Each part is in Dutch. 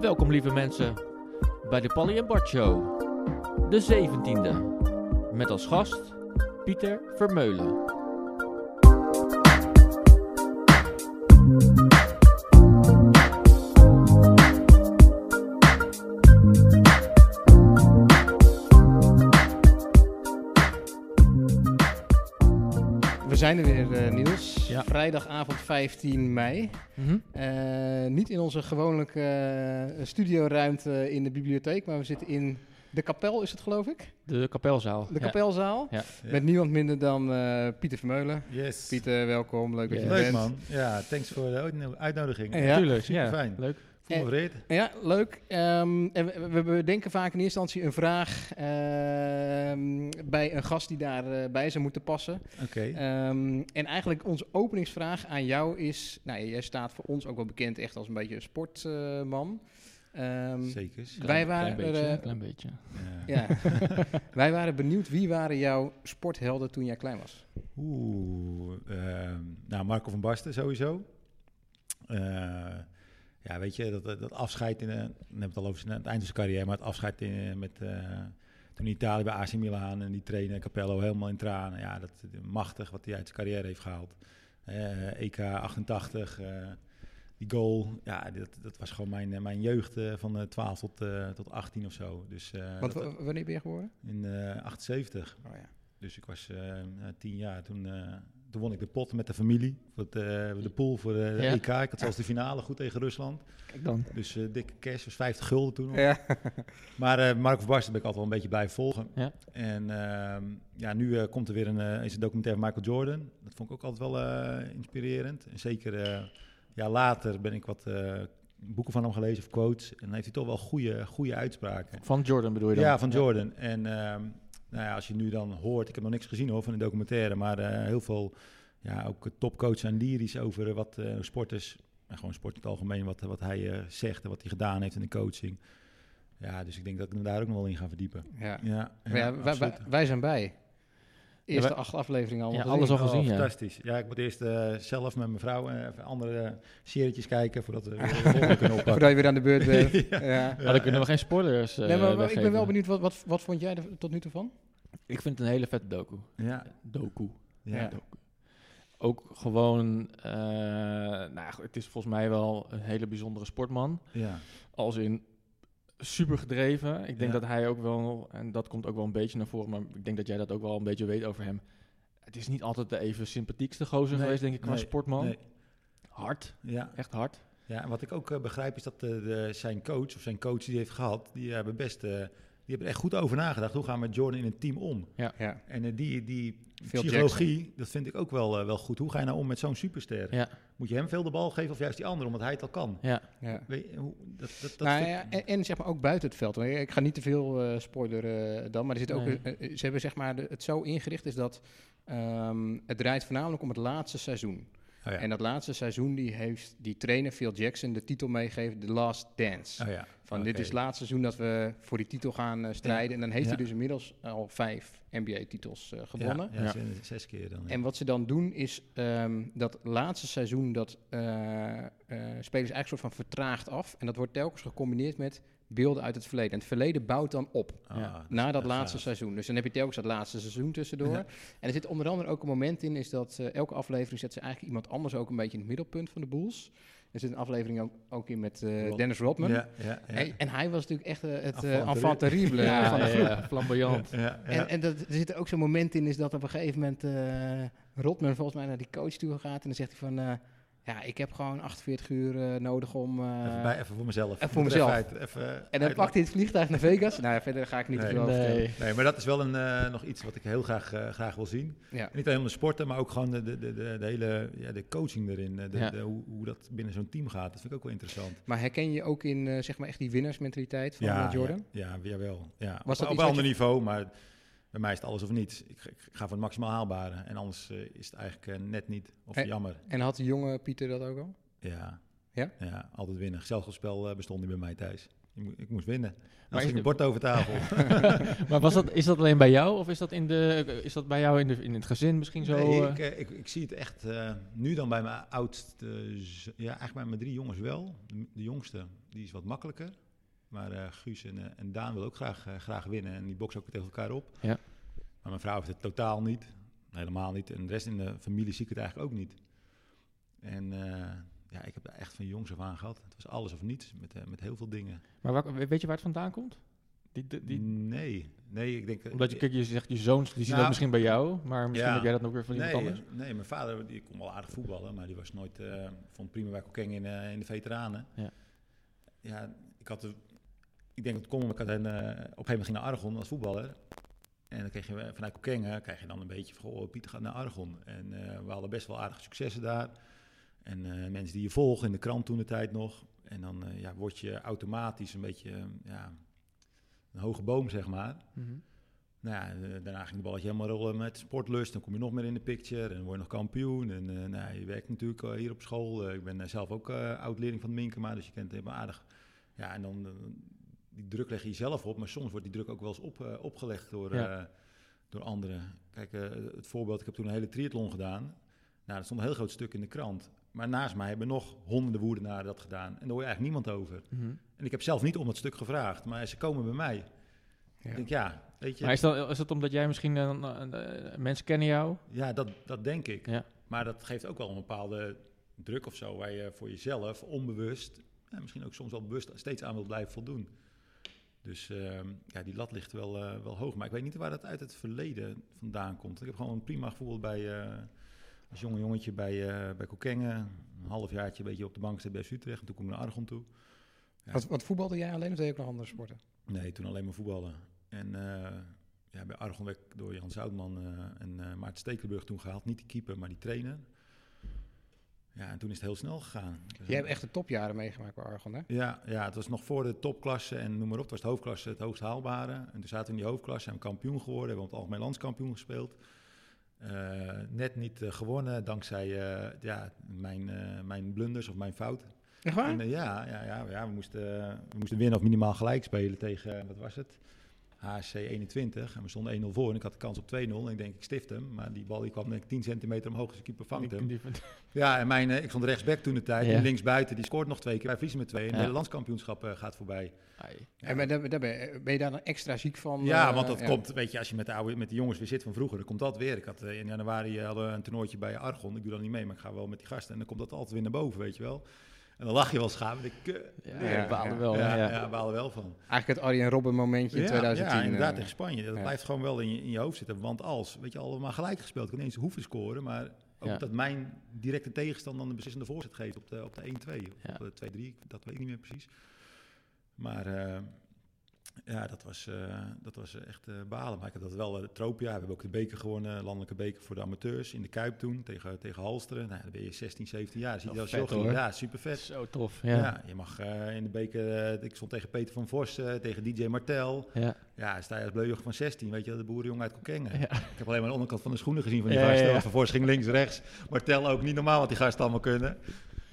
Welkom lieve mensen bij de Polly Bart Show. De 17e. Met als gast Pieter Vermeulen. We zijn er weer, eh. Vrijdagavond 15 mei. Eh, niet in onze gewone eh, studioruimte in de bibliotheek, maar we zitten in de kapel, is het geloof ik? De kapelzaal. De kapelzaal. Ja. Met niemand minder dan eh, Pieter Vermeulen. Yes. Pieter, welkom. Leuk dat je Ja. er Leuk bent. man. Ja, thanks voor de uitno- uitnodiging. Ja. Tuurlijk, super ja. fijn. Leuk. Voel me vereerd. Ja, leuk. Ehm, en we, we bedenken vaak in eerste instantie een vraag ehm, bij een gast die daarbij bij zou moeten passen. Oké. Ehm, en eigenlijk onze openingsvraag aan jou is... Nou, jij staat voor ons ook wel bekend echt als een beetje een sportman. Ehm, Zeker. wij waren klein beetje, er, eh, een klein beetje. Ja. ja. wij waren benieuwd, wie waren jouw sporthelden toen jij klein was? Oeh. ehm, nou, Marco van Basten sowieso. Eh, ja, weet je, dat, dat afscheid, in, de, we hebben het al over zijn, het eind van zijn carrière, maar het afscheid in, met, eh, toen in Italië bij AC Milan en die trainer Capello helemaal in tranen. Ja, dat machtig wat hij uit zijn carrière heeft gehaald. Eh, EK 88, eh, die goal, ja, dat, dat was gewoon mijn, eh, mijn jeugd eh, van eh, 12 tot, eh, tot 18 of zo. Dus eh, Want dat- wanneer ben je geboren? in eh 78. Oh, ja. Dus ik was eh, eh, tien jaar. Toen, eh, toen won ik de pot met de familie. Voor het, eh, de pool voor de, de Ja. EK. Ik had zelfs de finale goed tegen Rusland. Kijk dan. Dus eh, dikke cash, was 50 gulden toen. nog. Ja. Maar eh Marco van Basten ben ik altijd wel een beetje blijven volgen. Ja. En ehm, ja, nu eh, komt er weer een, eh, is een documentaire van Michael Jordan. Dat vond ik ook altijd wel eh, inspirerend. En zeker uh, ja, later ben ik wat uh, boeken van hem gelezen of quotes. En dan heeft hij toch wel goede, goede uitspraken. Van Jordan bedoel je dan? Ja, van Jordan. En ehm, nou ja, als je nu dan hoort, ik heb nog niks gezien hoor van de documentaire, maar uh, heel veel, ja, ook topcoaches zijn lyrisch over wat uh, sporters, en gewoon sport in het algemeen, wat, wat hij zegt en wat hij gedaan heeft in de coaching. Ja, dus ik denk dat ik me daar ook nog wel in ga verdiepen. Ja. ja, ja, ja wij, wij, wij, zijn bij. Eerste Ja, acht afleveringen al. Ja, alles al gezien, oh, ja. Fantastisch. Ja, ik moet eerst uh, zelf met mijn vrouw even andere serietjes kijken voordat we weer de kunnen oppakken. Voordat je weer aan de beurt bent. ja. ja. Maar dan kunnen we geen spoilers uh, nee, maar, maar ik ben wel benieuwd, wat, wat, wat vond jij er tot nu toe van? Ik vind het een hele vette doku. Ja. Doku. Ja. ja. Doku. Ook gewoon, uh, nou, het is volgens mij wel een hele bijzondere sportman. Ja. Als in super gedreven. Ik denk Ja. dat hij ook wel, en dat komt ook wel een beetje naar voren, maar ik denk dat jij dat ook wel een beetje weet over hem. Het is niet altijd de even sympathiekste gozer Nee, geweest, denk ik, qua nee, sportman. Nee. Hard, Ja. echt hard. Ja, en wat ik ook uh, begrijp is dat de, de, zijn coach of zijn coach die heeft gehad, die hebben best, uh, die hebben er echt goed over nagedacht. Hoe gaan we met Jordan in een team om? Ja. ja. En uh, die, die Phil psychologie, Jackson. dat vind ik ook wel, wel goed. Hoe ga je nou om met zo'n superster? Ja. Moet je hem veel de bal geven of juist die andere, omdat hij het al kan? Ja. ja. Weet je, hoe, dat, dat, dat nou, ja, en, en, zeg maar ook buiten het veld. Ik ga niet te veel uh, spoileren dan, maar er zit ook, Nee. uh, ze hebben zeg maar de, het zo ingericht is dat um, het draait voornamelijk om het laatste seizoen. Oh ja. En dat laatste seizoen die heeft die trainer Phil Jackson de titel meegegeven, The Last Dance. Oh ja. Van okay. dit is het laatste seizoen dat we voor die titel gaan uh, strijden. Ja. En dan heeft ja. hij dus inmiddels al vijf NBA-titels uh, gewonnen. Ja, ja, zes keer dan. En wat ze dan doen is um, dat laatste seizoen dat uh, spelers eigenlijk soort van vertraagd af. En dat wordt telkens gecombineerd met beelden uit het verleden. En het verleden bouwt dan op Ah, dat na dat laatste gaaf. seizoen. Dus dan heb je telkens dat laatste seizoen tussendoor. Ja. En er zit onder andere ook een moment in, is dat uh, elke aflevering zet ze eigenlijk iemand anders ook een beetje in het middelpunt van de boels. Er zit een aflevering ook, ook in met uh, Dennis Rodman. Ja, ja, ja. En, en, hij was natuurlijk echt uh, het enfant, enfant terrible ja, van de groep. Ja, flamboyant. En, en dat, er zit ook zo'n moment in, is dat op een gegeven moment uh, Rodman volgens mij naar die coach toe gaat. En dan zegt hij van... ja, ik heb gewoon 48 uur uh, nodig om... Uh, even, bij, even voor mezelf. Even voor mezelf. Even uit, even en dan pakt hij het vliegtuig naar Vegas. nou, verder ga ik niet nee, te veel nee. Nee, maar dat is wel een, uh, nog iets wat ik heel graag, uh, graag wil zien. Ja. Niet alleen de sporten, maar ook gewoon de, de, de, de, de hele ja, de coaching erin. De, ja. de, hoe, hoe, dat binnen zo'n team gaat. Dat vind ik ook wel interessant. Maar herken je ook in uh, zeg maar echt die winnaarsmentaliteit van ja, Jordan? Ja, ja jawel. Ja. Was dat op, op een ander je... niveau, maar... Bij mij is het alles of niets. Ik, ik ga voor het maximaal haalbare. En anders uh, is het eigenlijk uh, net niet. Of en, jammer. En had de jonge Pieter dat ook al? Ja, Ja? Ja, altijd winnen. Gezelschapsspel eh, bestond niet bij mij thuis. Ik, mo- ik moest winnen. Maar Maar ik een bord over tafel. maar was dat, is dat alleen bij jou of is dat, in de, is dat bij jou in, de, in het gezin misschien zo? Nee, eh? ik, eh, ik, ik zie het echt eh, nu dan bij mijn oudste, ja, eigenlijk bij mijn drie jongens wel. De, de jongste, die is wat makkelijker. Maar eh, Guus en, eh, en Daan wil ook graag, eh, graag winnen en die boksen ook tegen elkaar op. Ja. Maar mijn vrouw heeft het totaal niet, helemaal niet. En de rest in de familie zie ik het eigenlijk ook niet. En ja, ik heb daar echt van jongs af aan gehad. Het was alles of niets met, met heel veel dingen. Maar waar- weet je waar het vandaan komt? Die, die, nee, nee, ik denk... omdat je, kijk, je zegt je zoons, die zien Nou, dat misschien bij jou, maar misschien ja. heb jij dat ook weer van iemand nee, anders. Nee, mijn vader die kon wel aardig voetballen, maar die was nooit, vond prima bij Kokeng in, eh, in de veteranen. Ja. ja, ik had, er- ik denk dat omdat ik had een, op een gegeven moment ging naar Argon als voetballer. En dan kreeg je eh, vanuit Kokeng, eh, krijg je dan een beetje van, goh, Pieter gaat naar Argon. En eh, we hadden best wel aardige successen daar. En eh, mensen die je volgen in de krant toen de tijd nog. En dan ja, word je automatisch een beetje, ja, een hoge boom, zeg maar. Mhm. Nou ja, daarna ging de balletje helemaal rollen met sportlust. Dan kom je nog meer in de picture en dan word je nog kampioen. En nou, je werkt natuurlijk hier op school. Ik ben zelf ook oud-leerling van de Minkema, dus je kent het helemaal aardig. Ja, en dan die druk leg je jezelf op, maar soms wordt die druk ook wel eens op, eh, opgelegd door, Ja. eh, door anderen. Kijk, eh, het voorbeeld, ik heb toen een hele triathlon gedaan. Nou, dat stond een heel groot stuk in de krant. Maar naast mij hebben nog honderden woerdenaren dat gedaan. En daar hoor je eigenlijk niemand over. Mhm. En ik heb zelf niet om dat stuk gevraagd, maar ze komen bij mij. Ja. Ik denk, ja, weet je... Maar is dat, is dat omdat jij misschien, mensen kennen jou? Ja, dat, dat denk ik. Ja. Maar dat geeft ook wel een bepaalde druk of zo, waar je voor jezelf onbewust, ja, misschien ook soms wel bewust, steeds aan wil blijven voldoen. Dus ehm, ja, die lat ligt wel, eh, wel hoog. Maar ik weet niet waar dat uit het verleden vandaan komt. Ik heb gewoon een prima gevoel bij, eh, als jonge jongetje bij, eh bij Kokkengen. Een halfjaartje een beetje op de bank zitten bij Utrecht. En toen kom ik naar Argon toe. Ja. Wat, wat voetbalde jij alleen of deed je ook nog andere sporten? Nee, toen alleen maar voetballen. En ja, bij Argon werd ik door Jan Zoutman en Maarten Stekelenburg toen gehaald. Niet die keeper, maar die trainer. Ja, en toen is het heel snel gegaan. Dus, Jij hebt echt de topjaren meegemaakt bij Argon, hè? Ja, ja, het was nog voor de topklasse en noem maar op. Het was de hoofdklasse het hoogst haalbare. En toen zaten we in die hoofdklasse, zijn we kampioen geworden. Hebben we op het algemeen landskampioen gespeeld. Eh, net niet eh, gewonnen dankzij eh, ja, mijn, mijn blunders of mijn fout. Echt waar? En, ja, ja, ja, ja we, moesten, we moesten winnen of minimaal gelijk spelen tegen, wat was het? HSC 21. En we stonden 1-0 voor en ik had de kans op 2-0. En ik denk, ik stift hem. Maar die bal die kwam denk ik 10 centimeter omhoog, dus de keeper vangt hem. Die- die- Ja, en mijn, eh, ik stond rechtsback toen de tijd. Ja. En linksbuiten, die scoort nog twee keer. Wij verliezen met twee. En Ja. het hele landskampioenschap eh, gaat voorbij. En ben, ben, je- ben je daar dan extra ziek van? Ja, eh, want dat ja. komt, weet je, als je met de, oude, met de jongens weer zit van vroeger, dan komt dat weer. Ik had in januari hadden we een toernooitje bij Argon. Ik doe dat niet mee, maar ik ga wel met die gasten. En dan komt dat altijd weer naar boven, weet je wel. En dan lach je wel schaam. Ik, eh, Ja, Ja, baalde wel. ja, Ja, halen wel van. Eigenlijk het Arjen Robben momentje in ja, 2010. Ja, inderdaad, eh. tegen Spanje. Dat blijft gewoon wel in je, in je hoofd zitten. Want als, weet je, allemaal gelijk gespeeld. Ik kan eens hoeven scoren, maar ook Ja. dat mijn directe tegenstander dan de beslissende voorzet geeft op de, op de 1-2. Of Ja. de 2-3, dat weet ik niet meer precies. Maar eh, ja, dat was, eh, dat was echt eh, balen. Maar ik heb dat wel, het troopjaar. We hebben ook de beker gewonnen, landelijke beker voor de amateurs in de Kuip toen, tegen, tegen Halsteren. Nou, dan ben je 16, 17 jaar. Zie dat vet, hoor. Ja, super vet. Zo tof. Ja. Ja. je mag eh, in de beker, eh, ik stond tegen Peter van Vos, eh, tegen DJ Martel. Ja. Ja, sta je als bleujoch van 16, weet je, de boerenjongen uit Kokkengen. Ja. Ik heb alleen maar de onderkant van de schoenen gezien van die Ja, gasten. ja. Van Vos ging links, rechts. Martel ook niet normaal wat die gasten allemaal kunnen.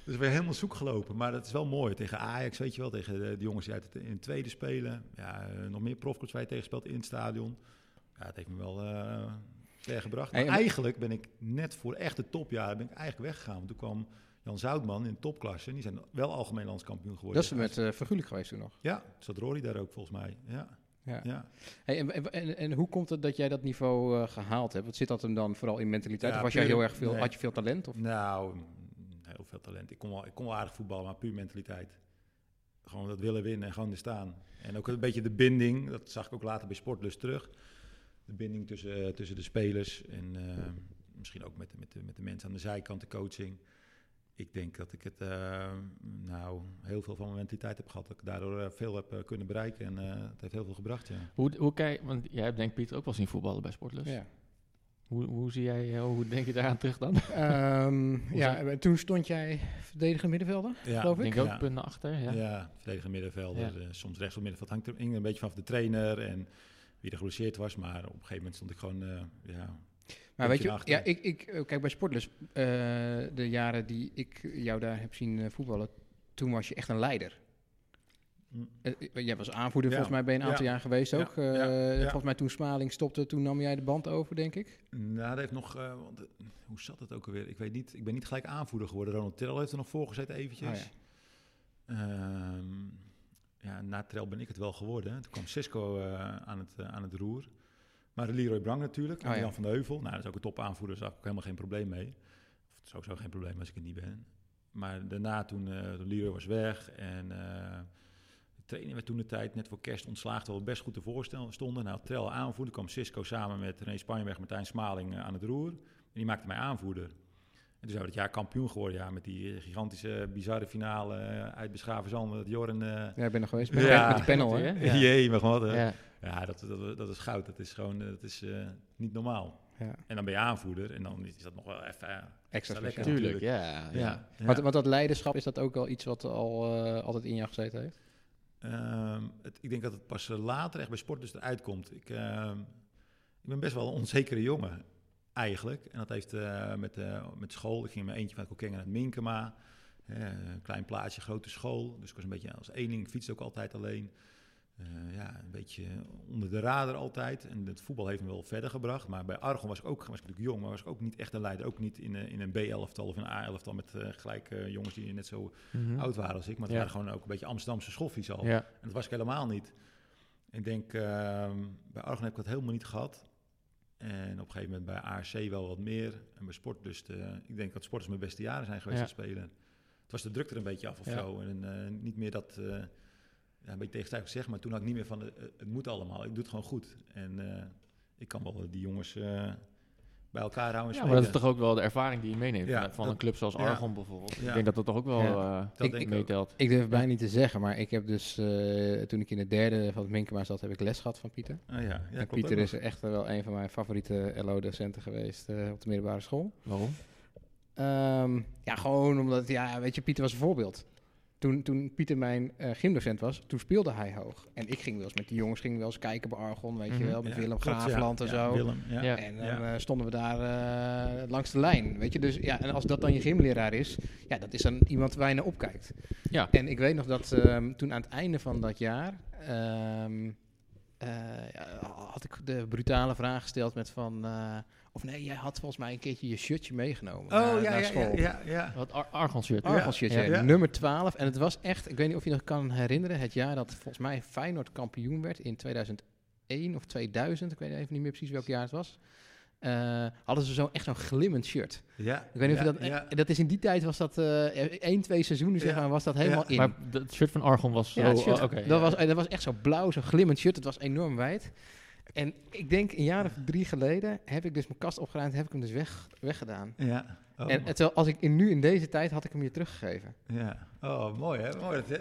Dus weer helemaal zoek gelopen. Maar dat is wel mooi. Tegen Ajax, weet je wel, tegen de, de jongens die uit het, in het tweede spelen. Ja, eh, nog meer profclubs waar je tegen speelt in het stadion. Ja, het heeft me wel eh ver gebracht. Maar en- eigenlijk ben ik net voor echte topjaren ben ik eigenlijk weggegaan. Want toen kwam Jan Zoutman in de topklasse. En die zijn wel algemeen landskampioen geworden. Dat is met eh Vergulik geweest toen nog. Ja, zat Rory daar ook volgens mij. Ja, Ja. ja. Hey, en, en, en, hoe komt het dat jij dat niveau eh, gehaald hebt? Wat zit dat hem dan vooral in mentaliteit? Ja, of was jij heel erg veel, nee. had je veel talent? Of? Nou, veel talent. Ik kon wel, ik kon wel aardig voetballen, maar puur mentaliteit. Gewoon dat willen winnen en gewoon er staan. En ook een beetje de binding, dat zag ik ook later bij Sportlust terug. De binding tussen, eh, tussen de spelers en eh, misschien ook met, de- met, de, met de mensen aan de zijkant, de coaching. Ik denk dat ik het, eh, nou, heel veel van mijn mentaliteit heb gehad. Dat ik daardoor veel heb kunnen bereiken en eh, het heeft heel veel gebracht, ja. Hoe, hoe kijk, want jij hebt denk ik Pieter ook wel zien voetballen bij Sportlust. Ja. Hoe, hoe zie jij, eh, hoe denk je daaraan terug dan? Ehm, ja, en toen stond jij verdedigende middenvelder, Ja, geloof Ik ik. denk ook Ja. punten achter. Ja. Ja, verdediger middenvelder, Ja. eh, soms rechts op middenveld. Hangt er een beetje vanaf de trainer en wie er geblesseerd was. Maar op een gegeven moment stond ik gewoon, eh, ja... Maar weet je, achter. ja, ik, ik, eh, kijk bij Sportlus, eh, de jaren die ik jou daar heb zien eh, voetballen, toen was je echt een leider. Eh, eh, jij was aanvoerder, Ja. volgens mij ben je een aantal Ja. jaar geweest ook. Eh, Ja. Volgens mij toen Smaling stopte, toen nam jij de band over, denk ik. Nou, dat heeft nog... want, hoe zat het ook alweer? Ik weet niet. Ik ben niet gelijk aanvoerder geworden. Ronald Terrell heeft er nog voor gezeten eventjes. Oh, Ehm, ja, na Terrell ben ik het wel geworden. Toen kwam Cisco aan, het, aan het roer. Maar Leroy Brang natuurlijk. En ja. Jan van de Heuvel. Nou, dat is ook een topaanvoerder. Daar heb ik helemaal geen probleem mee. Of het is sowieso geen probleem als ik het niet ben. Maar daarna toen Leroy was weg en... de training werd toen de tijd net voor kerst ontslagen, terwijl we best goed ervoor stel- stonden. Nou, Trell aanvoerder, kwam Cisco samen met René Spanjenberg, Martijn Smaling eh, aan het roer. En die maakte mij aanvoerder. En toen zijn we dat jaar kampioen geworden, ja, met die eh, gigantische, bizarre finale eh, uit Beschavenzand, dat Joren... eh Ja, ik ben nog geweest met, Ja. met die panel, hè? Ja. Jee, maar wat, hè? Ja. Ja, dat, dat, dat is goud. Dat is gewoon dat is, eh, niet normaal. Ja. En dan ben je aanvoerder en dan is dat nog wel even... Extra lekker. speciaal. Tuurlijk, ja. ja. ja. Want, want dat leiderschap, is dat ook wel iets wat al eh, altijd in jou gezeten heeft? Ehm, het, ik denk dat het pas later echt bij sport dus eruit komt. Ik, ehm, ik ben best wel een onzekere jongen, eigenlijk. En dat heeft eh, met, eh, met school. Ik ging in eentje van Kokkengen naar Minkema. Eh, een klein plaatsje, grote school. Dus ik was een beetje als eenling. Ik fietste ook altijd alleen. Eh, ja, een beetje onder de radar altijd. En het voetbal heeft me wel verder gebracht. Maar bij Argon was ik ook was ik natuurlijk jong, maar was ik ook niet echt een leider. Ook niet in, een- in een B-elftal of een A-elftal met eh, gelijk eh, jongens die net zo Mhm. oud waren als ik. Maar het Ja. waren gewoon ook een beetje Amsterdamse schoffies al. Ja. En dat was ik helemaal niet. Ik denk, ehm, bij Argon heb ik dat helemaal niet gehad. En op een gegeven moment bij ARC wel wat meer. En bij Sportlust, eh ik denk dat sporters mijn beste jaren zijn geweest Ja. te spelen. Het was de druk er een beetje af of zo. En eh, niet meer dat, eh ja, een beetje tegenstrijdig zeg, maar toen had ik niet meer van, eh, het moet allemaal. Ik doe het gewoon goed. En eh, ik kan wel die jongens eh, bij elkaar houden en Ja, maar dat is toch ook wel de ervaring die je meeneemt Ja, van- dat- een club zoals ja. Argon bijvoorbeeld. Ja. Ik denk dat dat toch ook wel Ja. eh, Dat Ik- denk ik meetelt. Ik durf het bijna niet te zeggen, maar ik heb dus, eh, toen ik in de derde van het Minkema zat, heb ik les gehad van Pieter. Ah, ja, ja, en klopt Pieter is echt wel een van mijn favoriete LO-docenten geweest eh, op de middelbare school. Waarom? Ehm, ja, gewoon omdat, ja, weet je, Pieter was een voorbeeld. Toen, toen Pieter mijn eh, gymdocent was, toen speelde hij hoog. En ik ging wel eens met die jongens ging wel eens kijken bij Argon, weet je Mhm. wel, met Ja, Willem ja. Graafland en Ja, zo. Willem, ja. Ja. En dan Ja. eh, stonden we daar eh, langs de lijn, weet je. Dus ja, en als dat dan je gymleraar is, ja, dat is dan iemand waar je naar opkijkt. Ja. En ik weet nog dat ehm, toen aan het einde van dat jaar ehm, eh, ja, had ik de brutale vraag gesteld met van, eh, of nee, jij had volgens mij een keertje je shirtje meegenomen naar, Oh, ja, naar ja, school. ja, ja, ja. Wat Ar Argon shirt. Argon shirtje, Ja. nummer 12. En het was echt, ik weet niet of je nog kan herinneren, het jaar dat volgens mij Feyenoord kampioen werd in 2001 of 2000. Ik weet even niet meer precies welk jaar het was. Eh, hadden ze zo echt zo'n glimmend shirt. Ja, Ik weet niet ja, of dat... ja. eh, Dat is in die tijd was dat eh één, twee seizoenen zeg Ja. maar, was dat helemaal Ja. in. Maar het shirt van Argon was zo... ja, het shirt, oh, oké, dat, ja. was, eh, dat was echt zo blauw, zo glimmend shirt. Het was enorm wijd. En ik denk een jaar of drie geleden heb ik dus mijn kast opgeruimd en heb ik hem dus weg, weggedaan. Ja. Oh, En terwijl als ik in, nu in deze tijd had ik hem je teruggegeven. ja. Oh, mooi hè? Mooi. Dat, dat,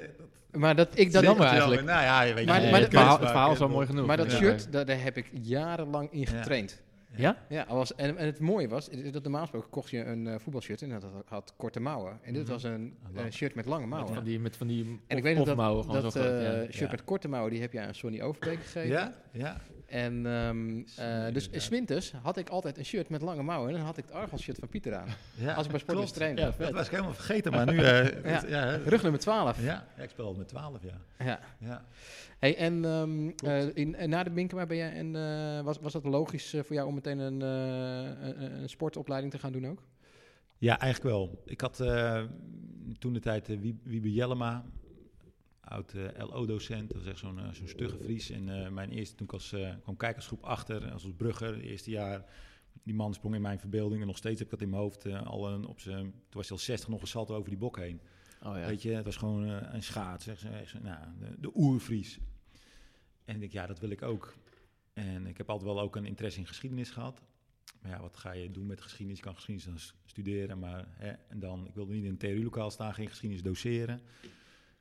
Maar dat ik dat Jammer eigenlijk. Nou ja, je weet Maar- niet. maar het, verhaal, maar- het verhaal is wel mooi genoeg. Maar dat Ja. shirt, daar, daar heb ik jarenlang in Ja. getraind. Ja? Ja, was, en, en het mooie was, dat normaal gesproken kocht je een eh, voetbalshirt en dat had, had korte mouwen. En dit Mhm. was een Ah, eh, shirt met lange Met mouwen. van die, met van die En ik weet nog dat, dat eh, shirt Ja. met korte mouwen, die heb je aan Sonny Overbeek gegeven. Ja, ja. En ehm eh, dus zwinters had ik altijd een shirt met lange mouwen en dan had ik het Argos shirt van Pieter aan. ja. Als ik bij Sportlust Klopt. trainde. Ja, Dat was ik helemaal vergeten, maar nu... eh, Ja. Rug nummer 12. Ja, ik speel met 12, ja. Ja. ja. Hey, en ehm, eh, in, na de Binkema ben jij en was, was dat logisch voor jou om meteen een, een, een sportopleiding te gaan doen ook? Ja, eigenlijk wel. Ik had toen de tijd Wie- Wiebe Jellema, oud eh, LO-docent, dat is echt zo'n eh, zo'n stugge Fries. En eh, mijn eerste, toen ik als, kwam kijken als groep achter, als, als brugger, het eerste jaar. Die man sprong in mijn verbeelding en nog steeds heb ik dat in mijn hoofd. al een, op zijn, toen was hij al 60 nog een salto over die bok heen. Oh ja. Weet je, het was gewoon een schaats, zo- echt zo- nou, de, de oervries. En ik denk, ja, dat wil ik ook. En ik heb altijd wel ook een interesse in geschiedenis gehad. Maar ja, wat ga je doen met geschiedenis? Je kan geschiedenis dan studeren, maar hè, en dan, ik wilde niet in een theorielokaal staan, geen geschiedenis doseren.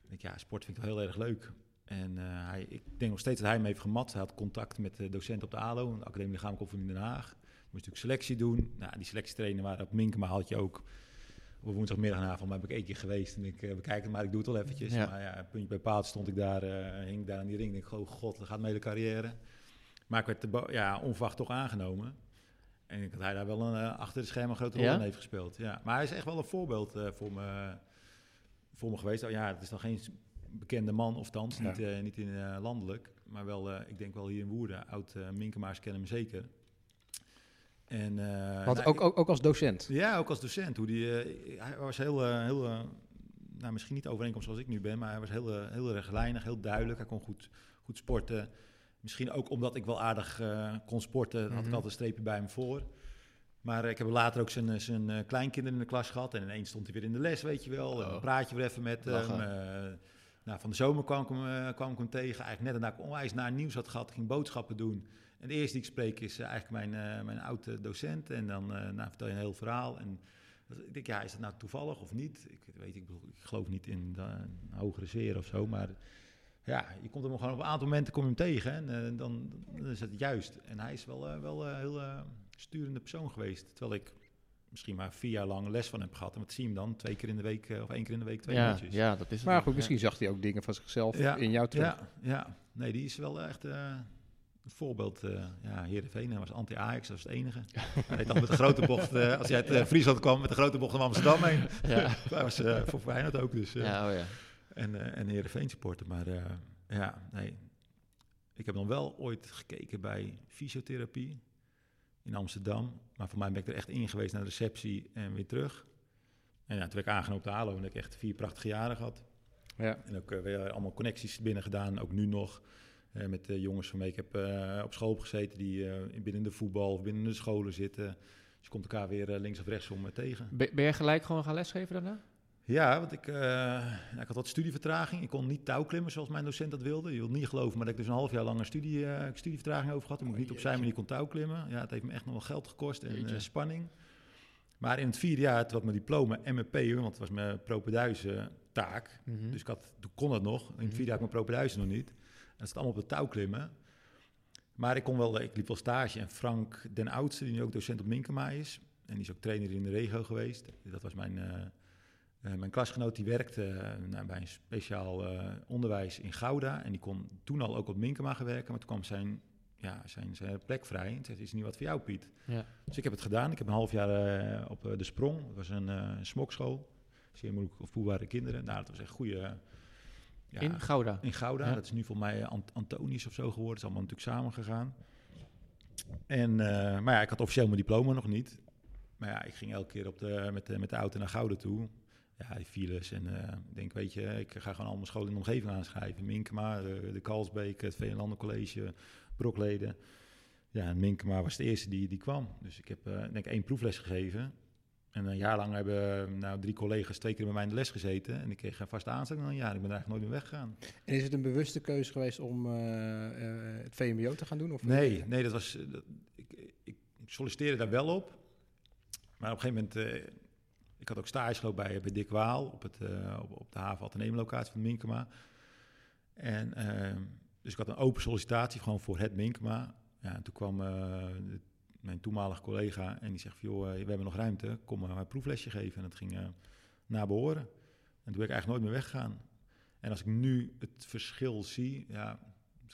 Ik denk, ja, sport vind ik wel heel erg leuk. En eh, hij, ik denk nog steeds dat hij me heeft gemat. Hij had contact met de docent op de ALO, de Academie Lichamelijke Opvoeding in Den Haag. Moest natuurlijk selectie doen. Nou, die selectietrainen waren op Minkema had je ook op woensdagmiddagavond maar heb ik één keer geweest en ik uh, bekijk het, maar ik doe het al eventjes. Ja. Maar ja, puntje bij paard stond ik daar, uh, hing daar aan die ring. Ik dacht, oh god, dat gaat mijn hele carrière. Maar ik werd de ja, onverwacht toch aangenomen. En ik denk dat hij daar wel een, achter de schermen een grote rol Ja? in heeft gespeeld. Ja. Maar hij is echt wel een voorbeeld voor me. Voor me geweest. Oh, ja, het is dan geen bekende man, of Ja. niet, eh, niet in eh, landelijk. Maar wel, eh, ik denk wel hier in Woerden. Oud uh, Minkemaars kennen hem zeker. En, Want nou, ook, ook, ook als docent. ja, ook als docent. Hoe die, hij was heel, heel nou, misschien niet overeenkomst zoals ik nu ben, maar hij was heel, heel rechtlijnig, heel duidelijk. Hij kon goed, goed sporten. Misschien ook omdat ik wel aardig kon sporten, had ik Mhm. altijd een streepje bij hem voor. Maar ik heb later ook zijn, eh, zijn eh, kleinkinderen in de klas gehad. En ineens stond hij weer in de les, weet je wel. En Oh. dan praat je weer even met hem. Eh, nou, van de zomer kwam ik hem, kwam ik hem tegen. Eigenlijk net nadat ik onwijs naar nieuws had gehad, ging boodschappen doen. En de eerste die ik spreek is eigenlijk mijn, mijn oude docent. En dan nou, vertel je een heel verhaal. En ik denk, ja, is dat nou toevallig of niet? Ik weet, ik, ik geloof niet in de, een hogere zeer of zo, maar ja, je komt hem gewoon op een aantal momenten kom je hem tegen en dan, dan is het juist. En hij is wel, wel heel sturende persoon geweest, terwijl ik misschien maar vier jaar lang les van heb gehad. En wat zie je hem dan? Twee keer in de week eh, of één keer in de week twee ja, minuutjes. ja, dat is het. Maar ook, goed, ja. misschien zag hij ook dingen van zichzelf Ja, in jou terug. Ja, ja, nee, die is wel echt eh, een voorbeeld. eh ja, Heerenveen hij was anti-Ajax, dat was het enige. Hij deed dan met de grote bocht, eh, als hij uit eh, Friesland kwam, met de grote bocht naar Amsterdam heen. Ja. Hij was eh, voor Feyenoord ook, dus. eh, ja, oh ja. En, eh en Heerenveen supporter. Maar eh, ja, nee. Ik heb dan wel ooit gekeken bij fysiotherapie in Amsterdam. Maar voor mij ben ik er echt in geweest naar de receptie en weer terug. En ja, toen werd ik aangenomen op de ALO en heb ik echt vier prachtige jaren gehad. Ja. En ook eh, weer allemaal connecties binnen gedaan, ook nu nog. eh, met de jongens van mij. Ik heb eh, op school gezeten die binnen de voetbal of binnen de scholen zitten. Dus je komt elkaar weer links of rechtsom eh, tegen. Ben, ben jij gelijk gewoon gaan lesgeven daarna? Ja, want ik, eh, nou, ik had wat studievertraging. Ik kon niet touwklimmen zoals mijn docent dat wilde. Je wilt niet geloven, maar dat ik dus een half jaar lang een studie, eh, studievertraging over gehad. Ik niet op zijn manier kon touwklimmen. Ja, het heeft me echt nog wel geld gekost en eh, spanning. Maar in het vierde jaar, toen had mijn diploma MMP, want het was mijn propeduizen taak. Mhm. Dus ik had, toen kon het nog. In het Mhm. vierde jaar had ik mijn propeduizen nog niet. En dat zat allemaal op de touwklimmen. Maar ik kon wel, ik liep wel stage. En Frank den Oudste, die nu ook docent op Minkema is. En die is ook trainer in de regio geweest. Dat was mijn, eh, mijn klasgenoot, die werkte eh, nou, bij een speciaal eh, onderwijs in Gouda. En die kon toen al ook op Minkema gaan werken. Maar toen kwam zijn, ja, zijn, zijn plek vrij. En zei, is het niet wat voor jou, Piet? Ja. Dus ik heb het gedaan. Ik heb een half jaar op de sprong. Dat was een smokschool. Zeer moeilijk opvoedbare kinderen. Nou, dat was echt goede... ja, In Gouda. in Gouda. Ja. Dat is nu volgens mij Ant Antonisch of zo geworden. Het is allemaal natuurlijk samen gegaan. En, maar ja, ik had officieel mijn diploma nog niet. Maar ja, ik ging elke keer op de, met, de, met de auto naar Gouda toe. Ja, die files. En eh, ik denk, weet je, ik ga gewoon allemaal scholen in de omgeving aanschrijven. Minkema, de, de Kalsbeek, het Veenlanden College, Brokleden. Ja, en Minkema was de eerste die, die kwam. Dus ik heb, eh, denk één proefles gegeven. En een jaar lang hebben nou, drie collega's twee keer bij mij in de les gezeten. En ik kreeg een vaste aanstelling na een jaar. Ik ben er eigenlijk nooit meer weggegaan. En is het een bewuste keuze geweest om eh, eh, het VMBO te gaan doen? Of Nee, nee, dat was. eh, dat- ik, ik solliciteerde daar wel op. Maar op een gegeven moment. Ik had ook stage gelopen bij, bij Dick Waal op, het, eh, op, de haven locatie van Minkema. En eh, dus ik had een open sollicitatie gewoon voor het Minkema. Ja, en toen kwam eh, mijn toenmalige collega en die zegt joh, eh, we hebben nog ruimte, kom maar een proeflesje geven. En dat ging naar behoren. En toen ben ik eigenlijk nooit meer weggegaan. En als ik nu het verschil zie, ja,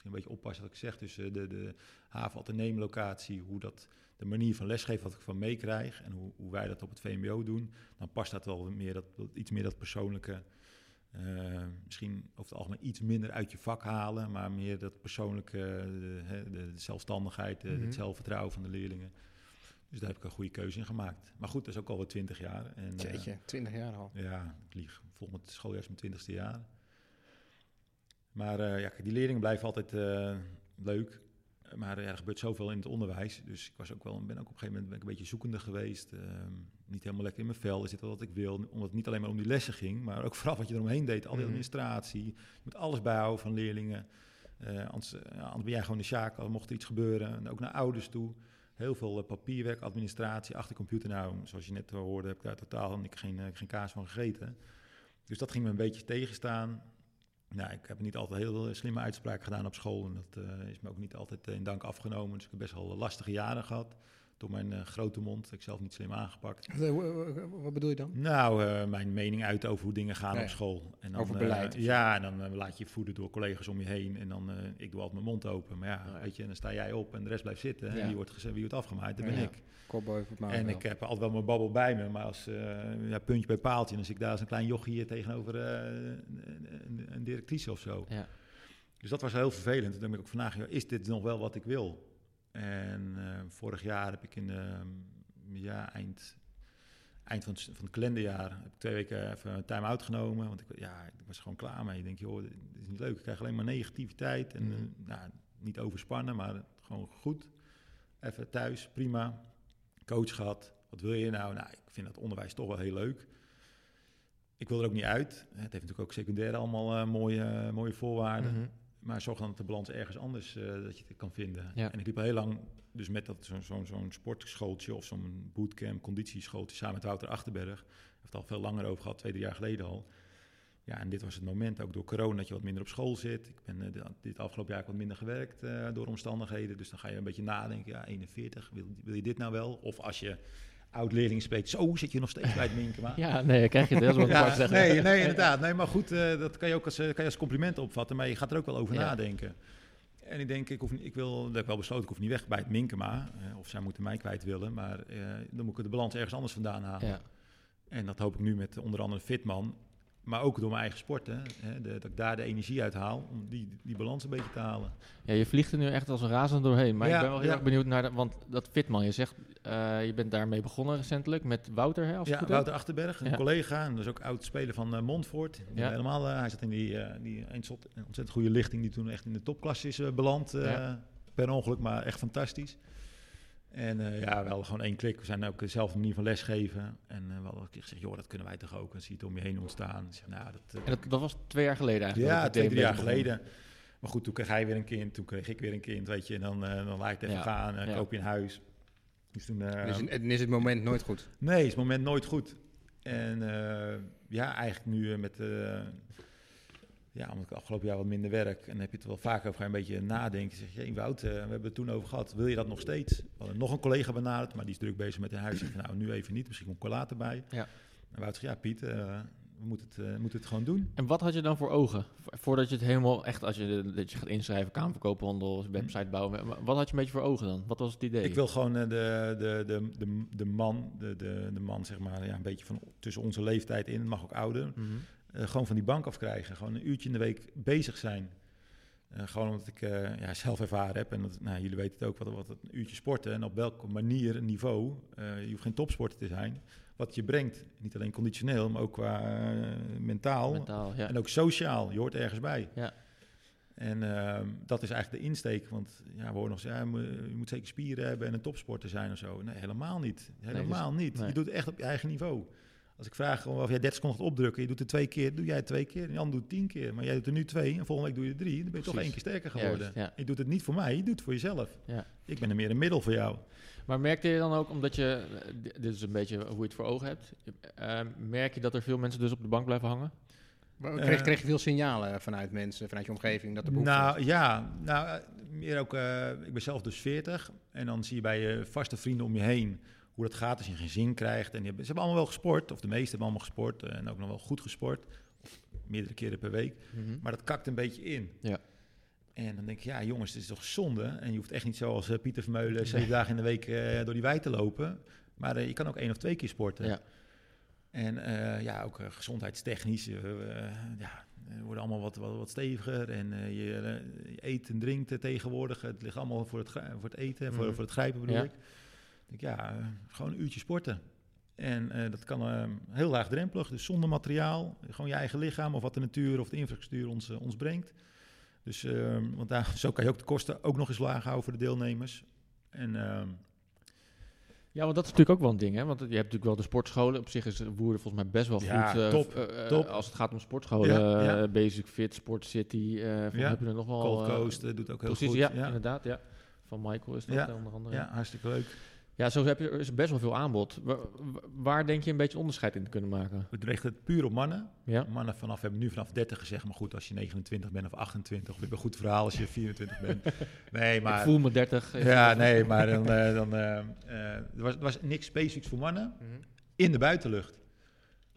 misschien een beetje oppassen wat ik zeg, tussen de, de haven locatie, hoe dat, de manier van lesgeven wat ik van meekrijg en hoe, hoe wij dat op het VMBO doen, dan past dat wel meer dat, iets meer dat persoonlijke. eh, misschien over het algemeen iets minder uit je vak halen, maar meer dat persoonlijke, de, de, de zelfstandigheid, de- Mhm. het zelfvertrouwen van de leerlingen. Dus daar heb ik een goede keuze in gemaakt. Maar goed, dat is ook alweer twintig jaar. En, eh, Jeetje, 20 jaar al. ja, ik lieg. Volgend schooljaar is mijn twintigste jaar. Maar eh, ja, die leerlingen blijven altijd eh, leuk. Maar ja, er gebeurt zoveel in het onderwijs. Dus ik was ook wel, ben ook op een gegeven moment ben ik een beetje zoekende geweest. Ehm, niet helemaal lekker in mijn vel. Is dit wel wat ik wil? Omdat het niet alleen maar om die lessen ging, maar ook vooral wat je eromheen deed. Al die Mhm. administratie. Je moet alles bijhouden van leerlingen. Eh, anders, anders ben jij gewoon de sjaak. Al mocht er iets gebeuren. En ook naar ouders toe. Heel veel papierwerk, administratie, achter de computer. Nou, zoals je net hoorde, heb ik daar totaal geen, geen kaas van gegeten. Dus dat ging me een beetje tegenstaan. Nou, ik heb niet altijd heel slimme uitspraken gedaan op school. En dat eh, is me ook niet altijd eh, in dank afgenomen. Dus ik heb best wel lastige jaren gehad. Door mijn eh, grote mond. Ik zelf niet slim aangepakt. Eh, wa- Wat bedoel je dan? Nou, eh, mijn mening uit over hoe dingen gaan op school. En Over eh, beleid ja, en dan eh, laat je je voeden door collega's om je heen. En dan, eh, ik doe altijd mijn mond open. Maar ja, Oh, ja. weet je, dan sta jij op en de rest blijft zitten. En wie wordt, wie wordt afgemaaid? Dat ben ja. ik. En wel. ik heb altijd wel mijn babbel bij me, maar als eh, ja, puntje bij paaltje, dan zie ik daar zo'n klein jochie hier tegenover eh, een, een, een directrice of zo. Ja. Dus dat was heel vervelend. Toen dacht ik ook vandaag, joh, is dit nog wel wat ik wil? En eh, vorig jaar heb ik in de ja, eind, eind van, het, van het kalenderjaar heb ik twee weken even een time-out genomen. Want ik, ja, ik was gewoon klaar mee. Ik denk, joh, dit is niet leuk. Ik krijg alleen maar negativiteit. En Mhm. eh, nou, niet overspannen, maar gewoon goed. Even thuis, prima. Coach gehad. Wat wil je nou? Nou, ik vind dat onderwijs toch wel heel leuk. Ik wil er ook niet uit. Het heeft natuurlijk ook secundair allemaal eh, mooie, mooie voorwaarden. Mhm. Maar zorg dan dat de balans ergens anders eh, dat je het kan vinden. Ja. En ik liep al heel lang dus met dat zo'n zo'n zo'n sportschooltje of zo'n bootcamp, conditieschooltje samen met Wouter Achterberg. Heeft het al veel langer over gehad, twee, drie jaar geleden al. Ja, en dit was het moment, ook door corona, dat je wat minder op school zit. Ik ben eh, dit- afgelopen jaar wat minder gewerkt eh, door omstandigheden. Dus dan ga je een beetje nadenken, ja, 41, wil, wil je dit nou wel? Of als je oud-leerling spreekt, zo zit je nog steeds bij het Minkema. Ja, nee, krijg je het heel Ja, apart zeggen. nee, nee, inderdaad. Nee, maar goed, eh, dat kan je ook als, eh, kan je als compliment opvatten, maar je gaat er ook wel over Ja. nadenken. En ik denk, ik, hoef, ik wil, dat heb ik wel besloten, ik hoef niet weg bij het Minkema. eh, of zij moeten mij kwijt willen, maar dan moet ik de balans ergens anders vandaan halen. Ja. En dat hoop ik nu met onder andere Fitman, maar ook door mijn eigen sporten. Dat ik daar de energie uit haal om die, die balans een beetje te halen. ja, je vliegt er nu echt als een razend doorheen. Maar Ja, ik ben wel heel ja. erg benieuwd naar, de, want dat Fitman, je zegt, eh, je bent daarmee begonnen recentelijk met Wouter, hè, als Ja, Wouter Achterberg, een Ja. collega, en dat is ook oud speler van eh Montfort. Ja. Helemaal, eh, hij zat in die, die een ontzettend goede lichting die toen echt in de topklasse is beland. Per ongeluk, maar echt fantastisch. En eh, ja, wel gewoon één klik. We zijn ook dezelfde manier van lesgeven. En eh, we hadden een keer gezegd, joh, dat kunnen wij toch ook. Dan zie je het om je heen ontstaan. Ik zeg, nou, dat, eh, En dat, dat was twee jaar geleden eigenlijk. ja, twee, drie jaar geleden. Maar goed, toen kreeg hij weer een kind, toen kreeg ik weer een kind, weet je. En dan, eh, dan laat je het even Ja, gaan, en ja. koop je een huis. Dus toen... eh, Dus is het moment nooit goed. Nee, is het moment nooit goed. En eh, ja, eigenlijk nu eh, met... ja, omdat ik afgelopen jaar wat minder werk. En dan heb je het wel vaak over ga een beetje nadenken. Zeg je, hey, Wout, eh, we hebben het toen over gehad. Wil je dat nog steeds? We hadden nog een collega benaderd, maar die is druk bezig met een huis. Ik zeg, nou, nu even niet. Misschien komt later bij. Ja. En Wout zegt, ja, Piet, eh, we moeten het, eh, moeten het gewoon doen. En wat had je dan voor ogen? Vo- Voordat je het helemaal echt, als je, dat je gaat inschrijven, kamerverkoophandel, website bouwen. Wat had je een beetje voor ogen dan? Wat was het idee? Ik wil gewoon de, de, de, de, de man, de, de, de man zeg maar, ja, een beetje van tussen onze leeftijd in, het mag ook ouder, Mhm. Eh, gewoon van die bank afkrijgen. Gewoon een uurtje in de week bezig zijn. Eh, gewoon omdat ik eh, ja, zelf ervaren heb. En dat, nou, jullie weten het ook, wat, wat een uurtje sporten en op welke manier, niveau. je hoeft geen topsporter te zijn. Wat je brengt, niet alleen conditioneel, maar ook qua mentaal. Mentaal, ja. En ook sociaal, je hoort ergens bij. Ja. En ehm, dat is eigenlijk de insteek. Want ja, we horen nog zeggen, ja, je moet- zeker spieren hebben en een topsporter zijn of zo. Nee, helemaal niet. Helemaal niet. nee. Je doet het echt op je eigen niveau. Als ik vraag of jij 30 seconden gaat opdrukken, je doet het twee keer, doe jij het twee keer. En Jan doet het tien keer. Maar jij doet er nu twee en volgende week doe je er drie. Dan ben je toch één keer sterker geworden. Juist, ja. Je doet het niet voor mij, je doet het voor jezelf. Ja. Ik ben er meer een middel voor jou. Maar merkte je dan ook, omdat je, di- dit is een beetje hoe je het voor ogen hebt, eh, merk je dat er veel mensen dus op de bank blijven hangen? Kreeg, Eh, kreeg je veel signalen vanuit mensen, vanuit je omgeving, dat er behoefte was? Nou ja, nou, eh, meer ook, eh, ik ben zelf dus 40. En dan zie je bij je vaste vrienden om je heen hoe dat gaat als je geen zin krijgt. En die hebben, ze hebben allemaal wel gesport, of de meesten hebben allemaal gesport. eh, en ook nog wel goed gesport. Meerdere keren per week. Maar dat kakt een beetje in. Ja. En dan denk ik, ja jongens, het is toch zonde. En je hoeft echt niet zoals eh, Pieter Vermeulen zeven dagen in de week eh, door die wei te lopen. Maar je kan ook één of twee keer sporten. Ja. En ja, ook gezondheidstechnisch. ja, we worden allemaal wat, wat, wat steviger. En je, je eet en drinkt tegenwoordig. Het ligt allemaal voor het, voor het eten, voor, Mhm. voor het grijpen bedoel Ja. ik. Denk, ja, eh, gewoon een uurtje sporten. En eh, dat kan eh, heel laagdrempelig, dus zonder materiaal. Gewoon je eigen lichaam of wat de natuur of de infrastructuur ons, ons brengt. Dus, eh, want daar, zo kan je ook de kosten ook nog eens laag houden voor de deelnemers. En ehm, Ja, want dat is natuurlijk ook wel een ding, hè? Want je hebt natuurlijk wel de sportscholen. Op zich is Woerden volgens mij best wel Ja, goed. top, top. Als het gaat om sportscholen. Ja, ja. Basic Fit, Sport City. heb je er nog wel... Cold Coast doet ook heel precies, goed. ja, ja. inderdaad, ja. Van Michael is dat onder andere. ja, hartstikke leuk. Ja, zo heb je, er is best wel veel aanbod. Wa- wa- Waar, denk je een beetje onderscheid in te kunnen maken? We richten het puur op mannen. Ja. Mannen vanaf, we hebben nu vanaf 30 gezegd, maar goed, als je 29 bent of 28, of je hebt een goed verhaal als je 24 bent. Nee, maar... Ik voel me 30. Ja, nee, maar dan, eh, dan eh, eh, er, was, er was niks specifieks voor mannen Mhm. in de buitenlucht.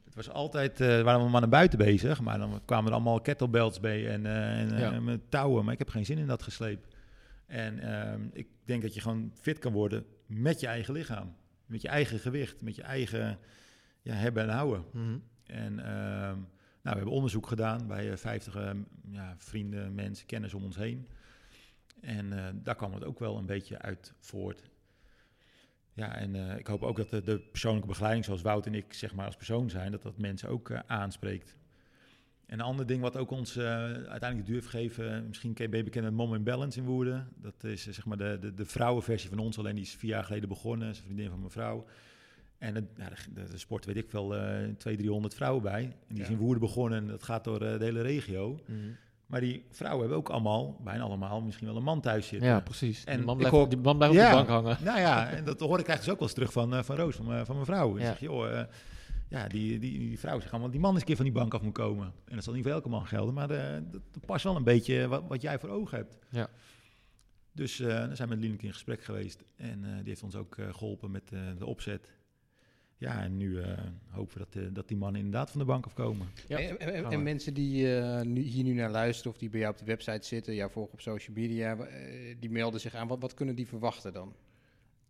Het was altijd, er waren wel mannen buiten bezig, maar dan kwamen er allemaal kettlebells bij en, eh, en met touwen. Maar ik heb geen zin in dat gesleep. En ehm, ik denk dat je gewoon fit kan worden met je eigen lichaam. Met je eigen gewicht, met je eigen ja, hebben en houden. Mhm. En ehm, nou, we hebben onderzoek gedaan bij eh, 50 eh, ja, vrienden, mensen, kennis om ons heen. En eh, daar kwam het ook wel een beetje uit voort. Ja, en eh, ik hoop ook dat de, de persoonlijke begeleiding, zoals Wout en ik zeg maar als persoon zijn, dat dat mensen ook aanspreekt. En een ander ding wat ook ons eh, uiteindelijk de duur heeft gegeven, misschien ken- je bekend met Mom in Balance in Woerden. Dat is eh, zeg maar de, de, de vrouwenversie van ons, alleen die is vier jaar geleden begonnen. Is een vriendin van mijn vrouw. En het, ja, de, sport weet ik wel, eh 200, 300 vrouwen bij. En die is Ja. in Woerden begonnen en dat gaat door de hele regio. Mhm. Maar die vrouwen hebben ook allemaal, bijna allemaal, misschien wel een man thuis zitten. Ja, precies. En die man blijft, hoor- die man blijft Ja. op de bank hangen. Nou ja, en dat hoor ik eigenlijk dus ook wel eens terug van, van Roos, van, mijn- van mijn vrouw. En Ja. zeg joh, ja, die, die, die vrouw zegt allemaal, die man eens een keer van die bank af moet komen. En dat zal niet voor elke man gelden, maar eh, dat, dat past wel een beetje wat, wat jij voor ogen hebt. Ja. Dus eh dan zijn we met Lineke in gesprek geweest en eh, die heeft ons ook eh, geholpen met eh, de opzet. Ja, en nu eh, hopen we dat, eh, dat die mannen inderdaad van de bank afkomen. Ja. En, en- mensen die eh, nu, hier nu naar luisteren of die bij jou op de website zitten, jou volgen op social media, eh, die melden zich aan. Wat, wat kunnen die verwachten dan?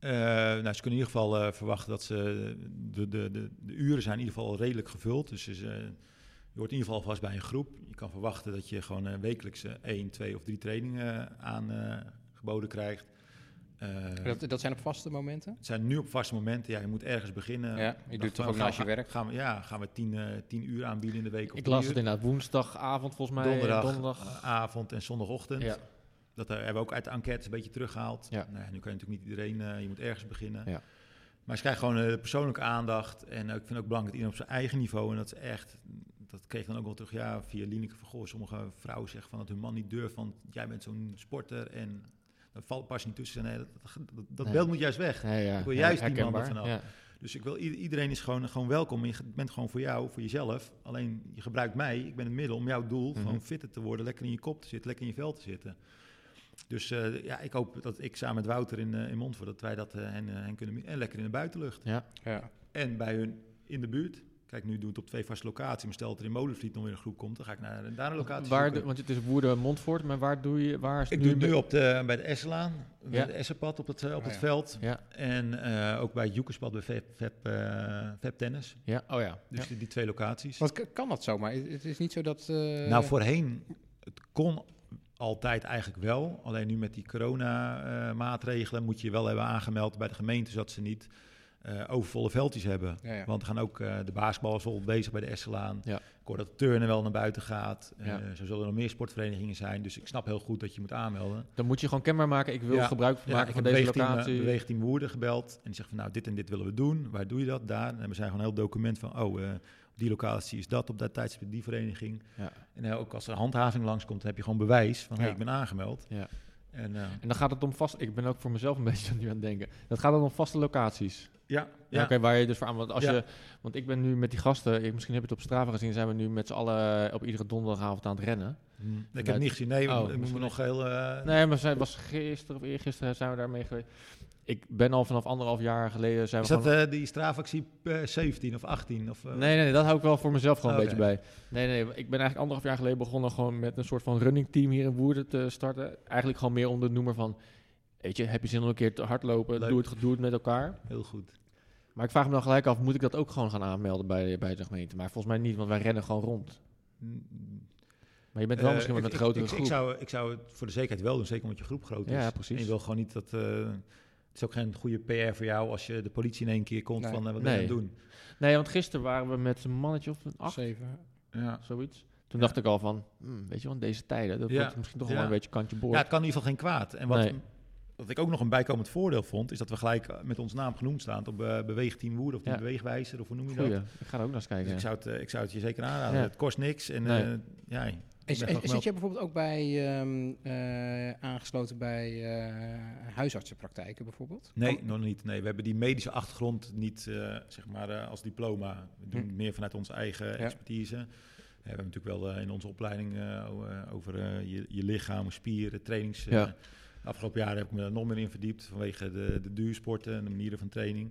Eh, nou, ze kunnen in ieder geval eh, verwachten dat ze de, de, de, de uren zijn in ieder geval redelijk gevuld. Dus ze, je hoort in ieder geval vast bij een groep. Je kan verwachten dat je gewoon eh, wekelijks eh, één, twee of drie trainingen aangeboden krijgt. Eh, Dat, dat zijn op vaste momenten? het zijn nu op vaste momenten. Ja, je moet ergens beginnen. Ja, je doet toch ook naast je gaan- werk? Gaan we, ja, gaan we tien, eh, tien uur aanbieden in de week. Of Ik las uur. het inderdaad woensdagavond volgens mij. donderdag, donderdag. avond en zondagochtend. Ja. Dat eh, hebben we ook uit de enquêtes een beetje teruggehaald. Ja. Nou, nu kan je natuurlijk niet iedereen, eh, je moet ergens beginnen. Ja. Maar ze krijgen gewoon eh, persoonlijke aandacht. En ik vind ook belangrijk dat iedereen op zijn eigen niveau. En dat is echt, dat kreeg dan ook wel terug, ja, via Lineke van Goh. Sommige vrouwen zeggen van dat hun man niet durft, want jij bent zo'n sporter en dat valt pas niet tussen. Nee, dat, dat, dat Nee. beeld moet juist weg. Ja, ja. Ik wil juist die man ervan af. Ja. Dus ik wil, iedereen is gewoon, gewoon welkom. Je bent gewoon voor jou, voor jezelf. Alleen je gebruikt mij, ik ben het middel om jouw doel Mhm. gewoon fitter te worden, lekker in je kop te zitten, lekker in je vel te zitten. Dus eh, ja, ik hoop dat ik samen met Wouter in, eh in Montfort, dat wij dat eh, hen, eh, hen kunnen... En lekker in de buitenlucht. Ja. Ja. En bij hun in de buurt. Kijk, nu doe het op twee vaste locaties. Maar stel dat er in Molenvliet nog weer een groep komt, dan ga ik naar daar een locatie Waar de, want het is Woerden Montfort, maar waar doe je, waar is Ik nu doe het nu op de, bij de Esselaan, bij Ja. de Essenpad op het, op Oh, het ja. veld. Ja, En eh, ook bij het Joekerspad bij Vep, eh, Tennis. ja, oh ja. Dus ja. die, die twee locaties. Want k- kan dat zomaar? Het is niet zo dat... eh, Nou, voorheen, het kon altijd eigenlijk wel. Alleen nu met die corona-maatregelen moet je je wel hebben aangemeld bij de gemeente, zodat ze niet eh, overvolle veldjes hebben. Ja, ja. Want er gaan ook eh, de basketbal is al bezig bij de Esselaan. Ja. Ik hoor dat de turnen wel naar buiten gaat. Eh, Ja. Zo zullen er nog meer sportverenigingen zijn. Dus ik snap heel goed dat je moet aanmelden. Dan moet je gewoon kenbaar maken. Ik wil gebruik maken ik van heb deze beweegteam, eh, locatie. beweegteam Woerden gebeld. En die zegt van nou, dit en dit willen we doen. Waar doe je dat? Daar. En hebben zij gewoon een heel document van, oh, die locatie is dat, op dat tijdstip die vereniging. Ja. En eh, ook als er handhaving langskomt, dan heb je gewoon bewijs van, hey, ik ben aangemeld. Ja. En, eh, En dan gaat het om vast. Ik ben ook voor mezelf een beetje nu aan het denken. Dat gaat dan om vaste locaties. ja, Ja. ja. Oké, waar je dus voor aan. Want, als Ja. je, want ik ben nu met die gasten, ik, misschien heb je het op Strava gezien, zijn we nu met z'n allen op iedere donderdagavond aan het rennen. Hm. Ik heb het niet gezien. Nee, Oh, we moeten misschien- nog heel... eh, Nee, maar zij was gisteren of eergisteren zijn we daarmee geweest. Ik ben al vanaf anderhalf jaar geleden zijn is we dat gewoon... eh, die Strava-actie eh, 17 of 18? Of, eh, Nee, nee, dat hou ik wel voor mezelf gewoon een beetje bij. Nee, nee, ik ben eigenlijk anderhalf jaar geleden begonnen gewoon met een soort van running team hier in Woerden te starten. Eigenlijk gewoon meer onder de noemer van, weet je, heb je zin om een keer te hardlopen? Leuk. Doe het, doe het met elkaar. Heel goed. Maar ik vraag me dan gelijk af, moet ik dat ook gewoon gaan aanmelden bij, bij de gemeente? Maar volgens mij niet, want wij rennen gewoon rond. Maar je bent wel misschien met een grotere ik, ik, groep. ik, zou, ik zou het voor de zekerheid wel doen, zeker omdat je groep groot is. Ja, precies. En je wil gewoon niet dat... het is ook geen goede PR voor jou als je de politie in één keer komt Nee. van... eh, wat ben je aan Nee. het doen? Nee, want gisteren waren we met een mannetje of een acht, Zeven. Ja. zoiets. Toen Ja. dacht ik al van, hmm, weet je wel, in deze tijden, dat Ja. wordt misschien toch Ja. wel een beetje kantje boord. ja, het kan in ieder geval geen kwaad. En wat, Nee. wat ik ook nog een bijkomend voordeel vond... is dat we gelijk eh, met ons naam genoemd staan op eh, Beweegteam Woerden... of die Ja. Beweegwijzer, of hoe noem je Goeie, dat? ik ga er ook naar eens kijken. Dus ik zou, het, ik zou het je zeker aanraden. Ja. Het kost niks. En Nee. eh, ja, Gewoon zit jij bijvoorbeeld ook bij ehm, eh, aangesloten bij eh, huisartsenpraktijken bijvoorbeeld? Nee, nog niet. Nee, we hebben die medische achtergrond niet eh, zeg maar, als diploma. We doen Hm. meer vanuit onze eigen expertise. Eh, we hebben natuurlijk wel in onze opleiding over je, je lichaam, spieren, trainings. Ja. De afgelopen jaren heb ik me daar nog meer in verdiept vanwege de, de duursporten en de manieren van training.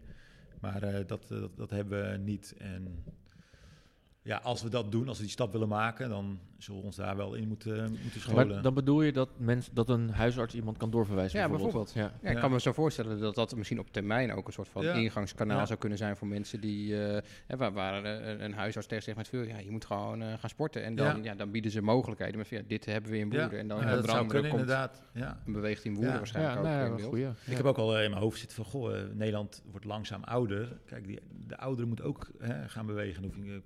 Maar dat, dat, dat hebben we niet. En ja, als we dat doen, als we die stap willen maken, dan zullen we ons daar wel in moeten, moeten scholen. Maar dan bedoel je dat, mens, dat een huisarts iemand kan doorverwijzen? Ja, Ja. Ja, ik Ja. kan me zo voorstellen dat dat misschien op termijn ook een soort van Ja. ingangskanaal Ja. zou kunnen zijn voor mensen die, eh, hè, waar, waar eh, een, een huisarts tegen zegt met veel, ja, je moet gewoon eh, gaan sporten. En dan, ja. Ja. dan bieden ze mogelijkheden van, ja, dit hebben we in Woerden. En dan ja, dat zou kunnen komt inderdaad. Ja. een beweegt in Woerden Ja. waarschijnlijk Ja, ook nou, in goeie. Ik heb ook al eh, in mijn hoofd zitten van, goh, eh, Nederland wordt langzaam ouder. Kijk, die, de ouderen moeten ook hè, gaan bewegen. Dan hoef je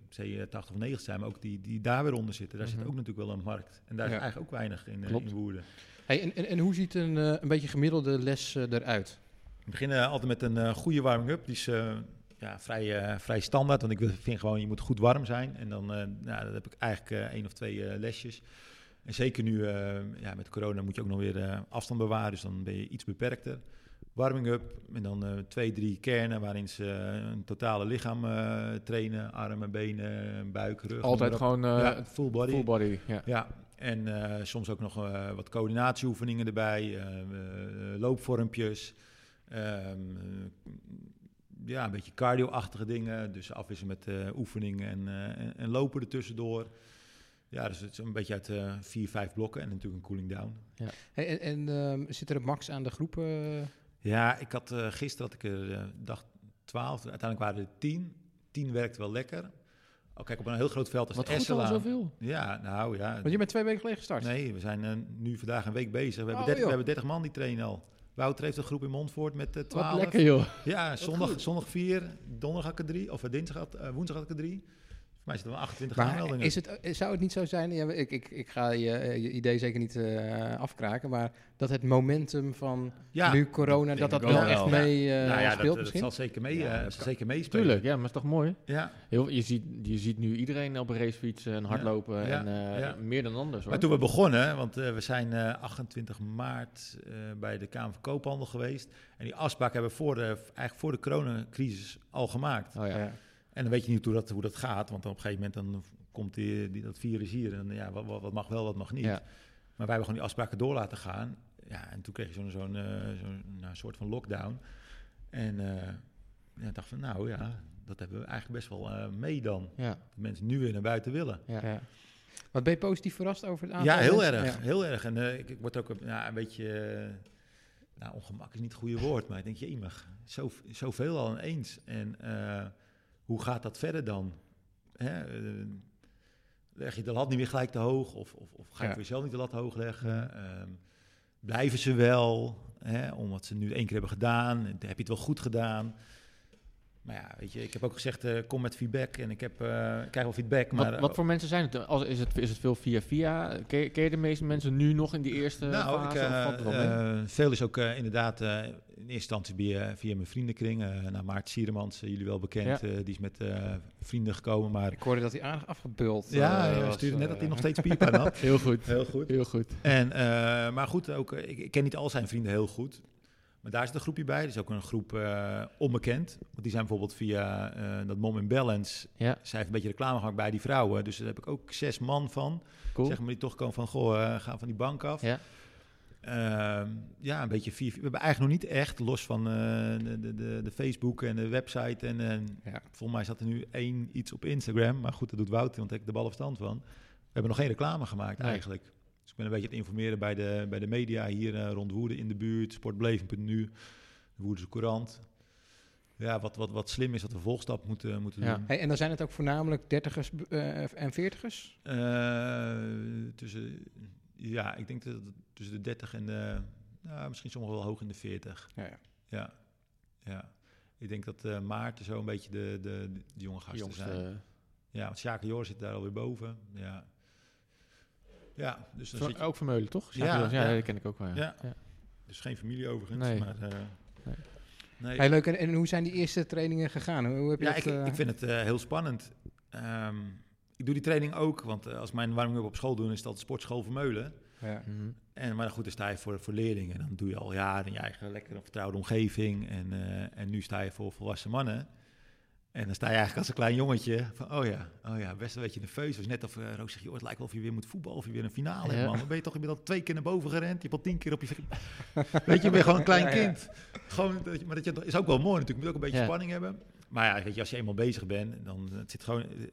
niet per se eh, 80 of 90 te zijn, maar ook die, die daar weer onder zitten. Daar Mhm. zit ook natuurlijk wel een markt. En daar Ja. is eigenlijk ook weinig in, eh, Klopt. in Woerden. Hey, en, en, en hoe ziet een, eh, een beetje gemiddelde les eh, eruit? We beginnen altijd met een eh, goede warming-up. Die is eh, ja, vrij, eh, vrij standaard, want ik vind gewoon, je moet goed warm zijn. En dan eh nou, dat heb ik eigenlijk eh, één of twee eh, lesjes. En zeker nu eh, ja, met corona moet je ook nog weer eh, afstand bewaren, dus dan ben je iets beperkter. Warming-up en dan eh, twee, drie kernen waarin ze eh, een totale lichaam eh, trainen. Armen, benen, buik, rug. Altijd gewoon eh, ja, full body. full body. Ja. Ja, en eh, soms ook nog eh, wat coördinatieoefeningen erbij, loopvormpjes. ehm, eh, ja, een beetje cardio-achtige dingen. Dus afwisselen met eh, oefeningen en, eh, en, en lopen er tussendoor. Ja, dus het is een beetje uit eh, vier, vijf blokken en natuurlijk een cooling down. Hey, en en ehm, zit er een max aan de groepen? Ja, ik had eh, gisteren had ik er eh, dacht 12, uiteindelijk waren er 10. 10 werkte wel lekker. Oh, kijk, op een heel groot veld als Wat de goed al Essela. zoveel. Ja, nou ja. Want je bent twee weken geleden gestart. Nee, we zijn eh, nu vandaag een week bezig. We hebben, Oh, 30, we hebben 30 man die trainen al. Wouter heeft een groep in Montfort met eh 12. Wat lekker joh. Ja, zondag, zondag 4, donderdag had ik er 3, of dinsdag had, woensdag had ik er 3. Mij zitten we 28 Maar aanmeldingen. is het, zou het niet zo zijn, ja, ik, ik, ik ga je, eh, je idee zeker niet eh, afkraken, maar dat het momentum van ja, nu corona, dat dat wel echt wel. mee eh, nou ja, speelt dat, zal zeker, mee, Ja, eh, dat zal kan. zeker meespelen. Tuurlijk, ja, maar is toch mooi? Ja. Heel, je, ziet, je ziet nu iedereen op een racefietsen en hardlopen Ja, en eh, ja. meer dan anders hoor. Maar toen we begonnen, want we zijn eh, 28 maart eh, bij de Kamer van Koophandel geweest. En die afspraak hebben we voor de, eigenlijk voor de coronacrisis al gemaakt. Oh, ja. En dan weet je niet hoe dat, hoe dat gaat, want dan op een gegeven moment dan komt die, die, dat virus hier en ja, wat, wat, mag wel, wat mag niet. Ja. Maar wij hebben gewoon die afspraken door laten gaan. Ja, en toen kreeg je zo'n zo'n eh, zo'n, nou, soort van lockdown. En eh ja, ik dacht van, nou ja, dat hebben we eigenlijk best wel eh, mee dan. Ja. Dat mensen nu weer naar buiten willen. Ja. Ja. Wat ben je positief verrast over het aantal Ja, heel mensen? erg, Ja. heel erg. En eh, ik, ik word ook een- beetje, nou ongemak is niet het goede woord, maar ik denk, jemig, zo, zoveel al ineens. En eh, hoe gaat dat verder dan? Hè? eh, leg je de lat niet weer gelijk te hoog? Of, of, of ga je Ja. voor jezelf niet de lat hoog leggen? Ehm, blijven ze wel? Hè? Omdat ze nu één keer hebben gedaan. Heb je het wel goed gedaan? Maar ja, weet je, ik heb ook gezegd, eh, kom met feedback. En ik, heb, eh, ik krijg wel feedback, maar... Wat, wat voor mensen zijn het? Als, is, het is het veel via via? Ken, je- ken je de meeste mensen nu nog in die eerste Nou, ik, fase? eh, eh, veel is ook eh, inderdaad eh, in eerste instantie via, via mijn vriendenkring. eh naar Maarten Sieremans, eh, jullie wel bekend. eh, die is met eh, vrienden gekomen. Maar Ik hoorde dat hij aardig afgebuld ja, eh, was, stuurde net eh, dat hij nog steeds piepen had. Heel goed. Heel goed. Heel goed. En, eh, maar goed, ook, eh, ik, ik ken niet al zijn vrienden heel goed. Maar daar zit een groepje bij. Er is ook een groep eh, onbekend. Want die zijn bijvoorbeeld via eh, dat Mom in Balance. Ja, Zij heeft een beetje reclame gemaakt bij die vrouwen. Dus daar heb ik ook zes man van. cool. Zeg maar die toch komen van, goh, eh, ga van die bank af. Ja. Ehm, ja, een beetje vier. We hebben eigenlijk nog niet echt, los van de, de, de, Facebook en de website. En, Ja. volgens mij staat er nu één iets op Instagram. Maar goed, dat doet Wouter, want daar heb ik de bal verstand van. We hebben nog geen reclame gemaakt Nee. eigenlijk. Dus ik ben een beetje aan het informeren bij de, bij de media hier eh, rond Woerden in de buurt. Sportbeleving.nu, de Woerdense Courant. Ja, wat, wat, wat slim is dat we volgstap moeten, moeten Ja. doen. Hey, en dan zijn het ook voornamelijk dertigers eh, en veertigers? Eh, tussen, ja, ik denk dat het tussen de 30 en de, nou, misschien sommigen wel hoog in de 40. Ja, ja. Ja, ja. Ik denk dat eh Maarten zo een beetje de, de, de jonge gasten Jongste, zijn. Ja, want Sjaak Joris zit daar alweer boven. Ja, ja dus dan Ver- zit je... ook Vermeulen, toch? Ja, Ja, ja, ja. dat ken ik ook wel. Ja. Ja. Ja. Dus geen familie overigens, Nee. maar... eh, Nee. nee. Hey, leuk. En, en hoe zijn die eerste trainingen gegaan? Hoe, hoe heb je Ja, dat, ik, eh, ik vind het eh, heel spannend. Ehm, ik doe die training ook, want eh, als mijn warming-up op school doen, is dat sportschool Vermeulen. Ja. Mhm. En, maar goed, dan sta je voor, voor leerlingen. Dan doe je al jaren in je eigen lekkere vertrouwde omgeving. En, eh, en nu sta je voor volwassen mannen. En dan sta je eigenlijk als een klein jongetje van, oh ja, oh ja, best een beetje nerveus. was net of uh, Roos zegt, joh, het lijkt wel of je weer moet voetballen of je weer een finale hebt, man. Dan ben je toch je bent al twee keer naar boven gerend. Je hebt al tien keer op je... weet je, je bent gewoon een klein kind. Gewoon, dat je- maar dat je, is ook wel mooi natuurlijk. Je moet ook een beetje spanning hebben. Maar ja, weet je, als je eenmaal bezig bent, dan het zit gewoon... Het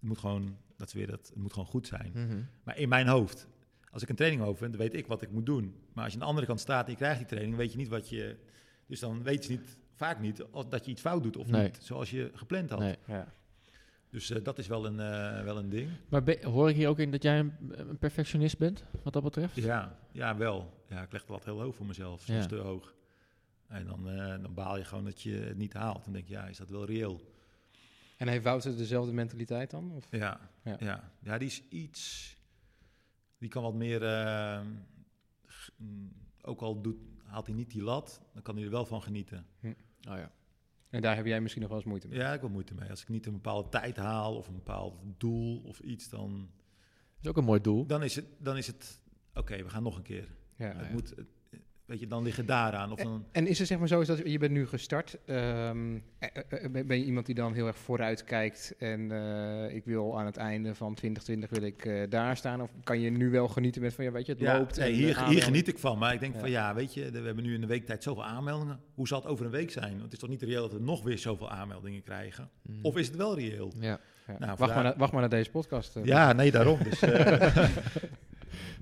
moet gewoon, dat is weer dat, het moet gewoon goed zijn. Mhm. Maar in mijn hoofd, als ik een training over vind, dan weet ik wat ik moet doen. Maar als je aan de andere kant staat en je krijgt die training, weet je niet wat je... Dus dan weet je niet, vaak niet of dat je iets fout doet of Nee. niet, zoals je gepland had. Nee. Ja. Dus eh, dat is wel een, eh, wel een ding. Maar hoor ik hier ook in dat jij een, een perfectionist bent, wat dat betreft? Ja, ja, wel. Ja, ik leg de lat heel hoog voor mezelf, soms Ja. te hoog. En dan, eh, dan baal je gewoon dat je het niet haalt. Dan denk je, ja, is dat wel reëel? En heeft Wouter dezelfde mentaliteit dan? Of? Ja, Ja. ja. ja. die is iets... Die kan wat meer... eh, mm, ook al doet, haalt hij niet die lat, dan kan hij er wel van genieten. Oh ja. En daar heb jij misschien nog wel eens moeite mee. Ja, ik heb moeite mee. Als ik niet een bepaalde tijd haal of een bepaald doel of iets, dan, Dat is ook een mooi doel. dan is het... Dan is het Oké, we gaan nog een keer. Ja. het moet, het- weet je, dan liggen daaraan. Of dan, En is het zeg maar zo, is dat je bent nu gestart, ehm, eh, eh, eh, ben je iemand die dan heel erg vooruit kijkt en eh, ik wil aan het einde van 2020 wil ik eh, daar staan? Of kan je nu wel genieten met van, ja weet je, het ja, loopt? nee, hier, hier geniet ik van. Maar ik denk Ja. van ja, weet je, we hebben nu in de weektijd zoveel aanmeldingen. Hoe zal het over een week zijn? Want het is toch niet reëel dat we nog weer zoveel aanmeldingen krijgen? Mhm. Of is het wel reëel? Ja. Ja. Nou, wacht, vandaar- maar naar, wacht maar naar deze podcast. Ja, nee, daarom. Dus, eh,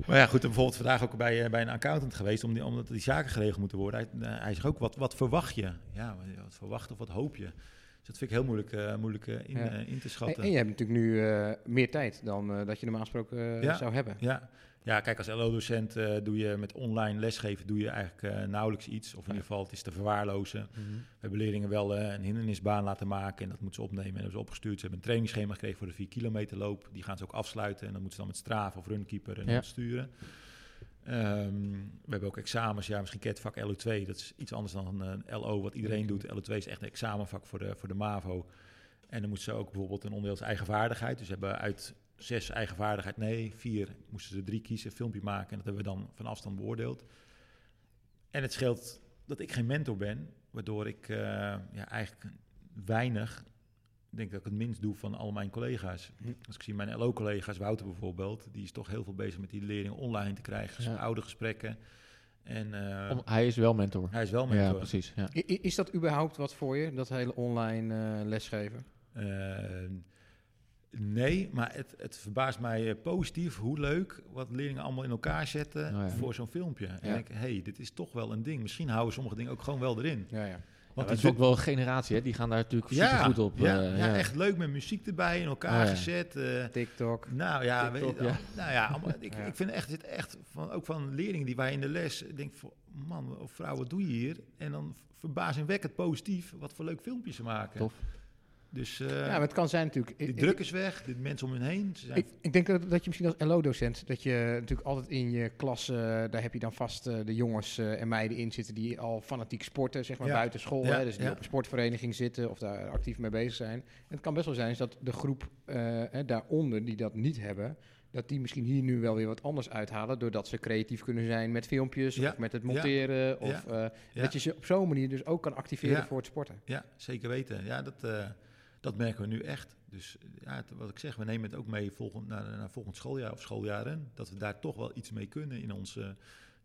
maar ja, goed, en bijvoorbeeld vandaag ook bij, eh, bij een accountant geweest, om die, omdat die zaken geregeld moeten worden. Hij, eh, hij zegt ook, wat, wat verwacht je? Ja, wat- verwacht of wat hoop je? Dus dat vind ik heel moeilijk, eh, moeilijk in, Ja. in te En, schatten. en je hebt natuurlijk nu meer tijd dan dat je normaal gesproken Ja. zou hebben. Ja. Ja, kijk, als LO-docent eh, doe je met online lesgeven doe je eigenlijk eh, nauwelijks iets. Of in ieder geval, het is te verwaarlozen. Mhm. We hebben leerlingen wel eh, een hindernisbaan laten maken en dat moeten ze opnemen en hebben ze opgestuurd. Ze hebben een trainingsschema gekregen voor de 4 kilometer loop. Die gaan ze ook afsluiten en dan moeten ze dan met Strava of Runkeeper en Ja. sturen. Ehm, we hebben ook examens. Ja, misschien ken je het vak LO2. Dat is iets anders dan een LO wat iedereen doet. LO2 is echt een examenvak voor de, voor de MAVO. En dan moeten ze ook bijvoorbeeld een onderdeel eigen vaardigheid. Dus hebben uit zes eigen vaardigheid, nee, vier, moesten ze drie kiezen, een filmpje maken. En dat hebben we dan van afstand beoordeeld. En het scheelt dat ik geen mentor ben, waardoor ik eh, ja, eigenlijk weinig, denk dat ik het minst doe van al mijn collega's. Hm. Als ik zie mijn LO-collega's, Wouter bijvoorbeeld, die is toch heel veel bezig met die leerlingen online te krijgen, Ja. oude gesprekken. En eh, Om- hij is wel mentor. hij is wel Ja, mentor. precies. Ja. I- i- Is dat überhaupt wat voor je, dat hele online eh, lesgeven? Nee, maar het, het verbaast mij eh, positief hoe leuk wat leerlingen allemaal in elkaar zetten Oh ja. voor zo'n filmpje. En Ja. denk, hé, hey, dit is toch wel een ding. Misschien houden sommige dingen ook gewoon wel erin. Ja, ja. Want het is ook wel een generatie, hè? die gaan daar natuurlijk super goed op. Ja, eh, ja, echt leuk met muziek erbij in elkaar Oh ja. gezet. eh, TikTok. nou ja, TikTok, weet ja. nou ja, allemaal, ik, Ja. ik vind echt, het echt van, ook van leerlingen die wij in de les ik denk van man of vrouw, wat doe je hier? En dan verbazingwekkend positief wat voor leuk filmpjes ze maken. Tof. Dus eh, ja, maar het kan zijn natuurlijk... ik- druk is weg, de mensen om hen heen. Ze zijn Ik, ik denk dat, dat je misschien als LO-docent, dat je natuurlijk altijd in je klas, eh, daar heb je dan vast eh, de jongens en meiden in zitten die al fanatiek sporten, zeg maar Ja. buiten school. Ja, Hè, dus die op een sportvereniging zitten of daar actief mee bezig zijn. En het kan best wel zijn dat de groep eh, daaronder die dat niet hebben, dat die misschien hier nu wel weer wat anders uithalen, doordat ze creatief kunnen zijn met filmpjes Ja. of met het Ja. monteren. Of dat je ze op zo'n manier dus ook kan activeren voor het sporten. Ja, zeker weten. Ja, dat, dat merken we nu echt. Dus ja, het- wat ik zeg, we nemen het ook mee volgend, naar, naar volgend schooljaar of schooljaren. Dat we daar toch wel iets mee kunnen in ons eh,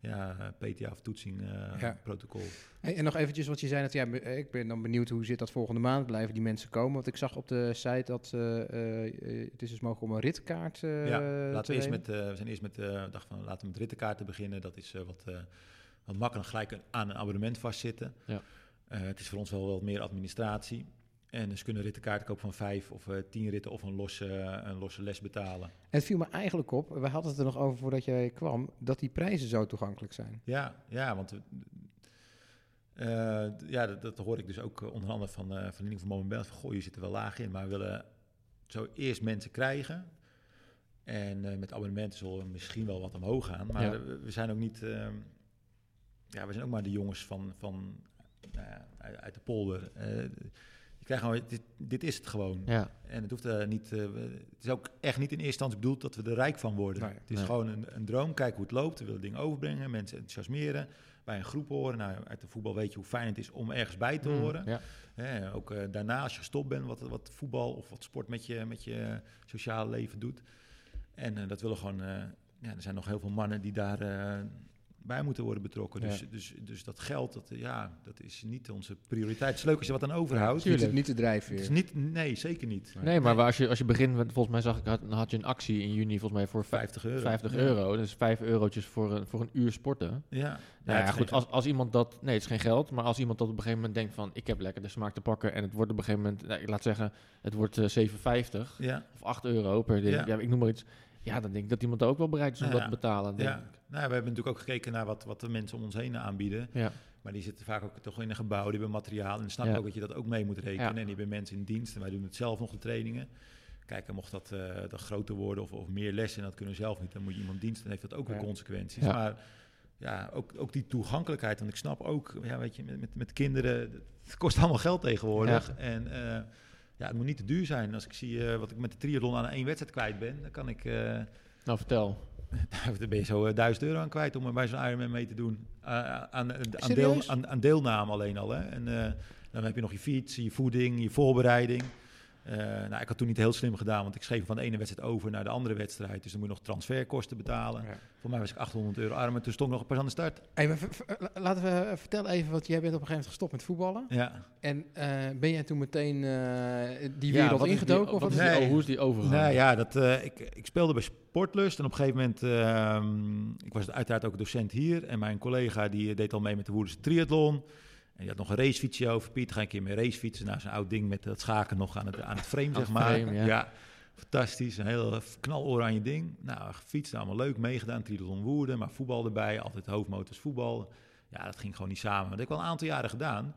ja, PTA of toetsing eh, Ja. protocol. Hey, en nog eventjes, wat je zei, dat, ja, eh, ik ben dan benieuwd hoe zit dat volgende maand, blijven die mensen komen? Want ik zag op de site dat eh, het is dus mogelijk om een ritkaart eh ja, te laten we, eerst met, eh, we zijn eerst met de dag van laten we met rittenkaarten beginnen. Dat is eh, wat, eh, wat makkelijk gelijk aan een abonnement vastzitten. Ja. Eh, het is voor ons wel wat meer administratie. En ze kunnen rittenkaarten kopen van vijf of eh, tien ritten of een losse, een losse les betalen. En het viel me eigenlijk op, we hadden het er nog over voordat jij kwam, dat die prijzen zo toegankelijk zijn. Ja, ja want eh, ja, dat, dat hoor ik dus ook eh, onder andere van, eh van van Moment van Goh, je zit er wel laag in, maar we willen zo eerst mensen krijgen. En eh, met abonnementen zullen we misschien wel wat omhoog gaan. Maar Ja. we, we zijn ook niet... ja, we zijn ook maar de jongens van, van uit de polder. Eh, Je krijgt gewoon, dit, dit is het gewoon. Ja. En het hoeft uh, niet. Uh, het is ook echt niet in eerste instantie bedoeld dat we er rijk van worden. Nee, het is nee. gewoon een, een droom. Kijken hoe het loopt. We willen dingen overbrengen, mensen enthousiasmeren. Bij een groep horen. Nou, uit de voetbal weet je hoe fijn het is om ergens bij te Mm, horen. Ja. Hè, ook eh, daarna, als je gestopt bent, wat, wat voetbal of wat sport met je, met je sociale leven doet. En eh, dat willen gewoon. eh, ja, er zijn nog heel veel mannen die daar eh, bij moeten worden betrokken. Ja. Dus, dus, dus dat geld, dat, eh, ja, dat is niet onze prioriteit. Het is leuk als je wat aan overhoudt. Niet, tuurlijk. niet te drijven Het is niet, nee, zeker niet. Nee, maar waar- als je, als je begint met, volgens mij zag ik, had, dan had je een actie in juni volgens mij voor 50 euro. 50 Ja. euro. Dus 5 eurotjes voor een, voor een uur sporten. Ja, Nou Ja, ja, het is goed, als, als iemand dat... Nee, het is geen geld. Maar als iemand dat op een gegeven moment denkt van... Ik heb lekker de smaak te pakken. En het wordt op een gegeven moment... Nou, ik laat zeggen, het wordt eh 7,50 Ja, of 8 euro per ding. Ja. Ja. ik noem maar iets. Ja, dan denk ik dat iemand er ook wel bereid is om Ja, dat te betalen. denk ja. ik. Nou, we hebben natuurlijk ook gekeken naar wat, wat de mensen om ons heen aanbieden. Ja. Maar die zitten vaak ook toch in een gebouw, die hebben materiaal. En snap Ja. ook dat je dat ook mee moet rekenen. Ja. En die hebben mensen in dienst en wij doen het zelf nog, de trainingen. Kijk, en mocht dat, eh, dat groter worden of, of meer lessen, en dat kunnen we zelf niet, dan moet je iemand dienst en heeft dat ook weer consequenties. Maar ja, ook, ook die toegankelijkheid. Want ik snap ook, ja, weet je, met, met, met kinderen, het kost allemaal geld tegenwoordig. En eh, ja, het moet niet te duur zijn. Als ik zie eh, wat ik met de triathlon aan één wedstrijd kwijt ben, dan kan ik... Nou, vertel. daar ben je zo eh, 1000 euro aan kwijt om er bij zo'n Ironman mee te doen. Uh, aan, aan, deel, Serieus? aan, aan deelname alleen al. Hè? En eh, dan heb je nog je fiets, je voeding, je voorbereiding. Eh, nou, ik had toen niet heel slim gedaan, want ik schreef van de ene wedstrijd over naar de andere wedstrijd. Dus dan moet je nog transferkosten betalen. Ja. Voor mij was ik 800 euro arm en toen stond ik nog pas aan de start. Hey, maar laten we eh, vertellen even, want jij bent op een gegeven moment gestopt met voetballen. Ja. En eh, ben jij toen meteen eh, die Ja, wereld wat is die- ingedoken? of wat is die- oh, hoe is die overgegaan? Nou ja, dat, eh, ik, ik speelde bij Sportlust en op een gegeven moment, ehm, ik was uiteraard ook docent hier en mijn collega die deed al mee met de Woerdense triathlon. En die had nog een racefietsje over. Piet, ga een keer mee racefietsen. Nou, zo'n oud ding met dat schaken nog aan het, aan het frame, zeg maar. frame, ja. fantastisch. Een heel knaloranje ding. Nou, gefietst, allemaal leuk, meegedaan. Triathlon Woerden, maar voetbal erbij. Altijd hoofdmotors voetbal. Ja, dat ging gewoon niet samen. Dat heb ik wel een aantal jaren gedaan. En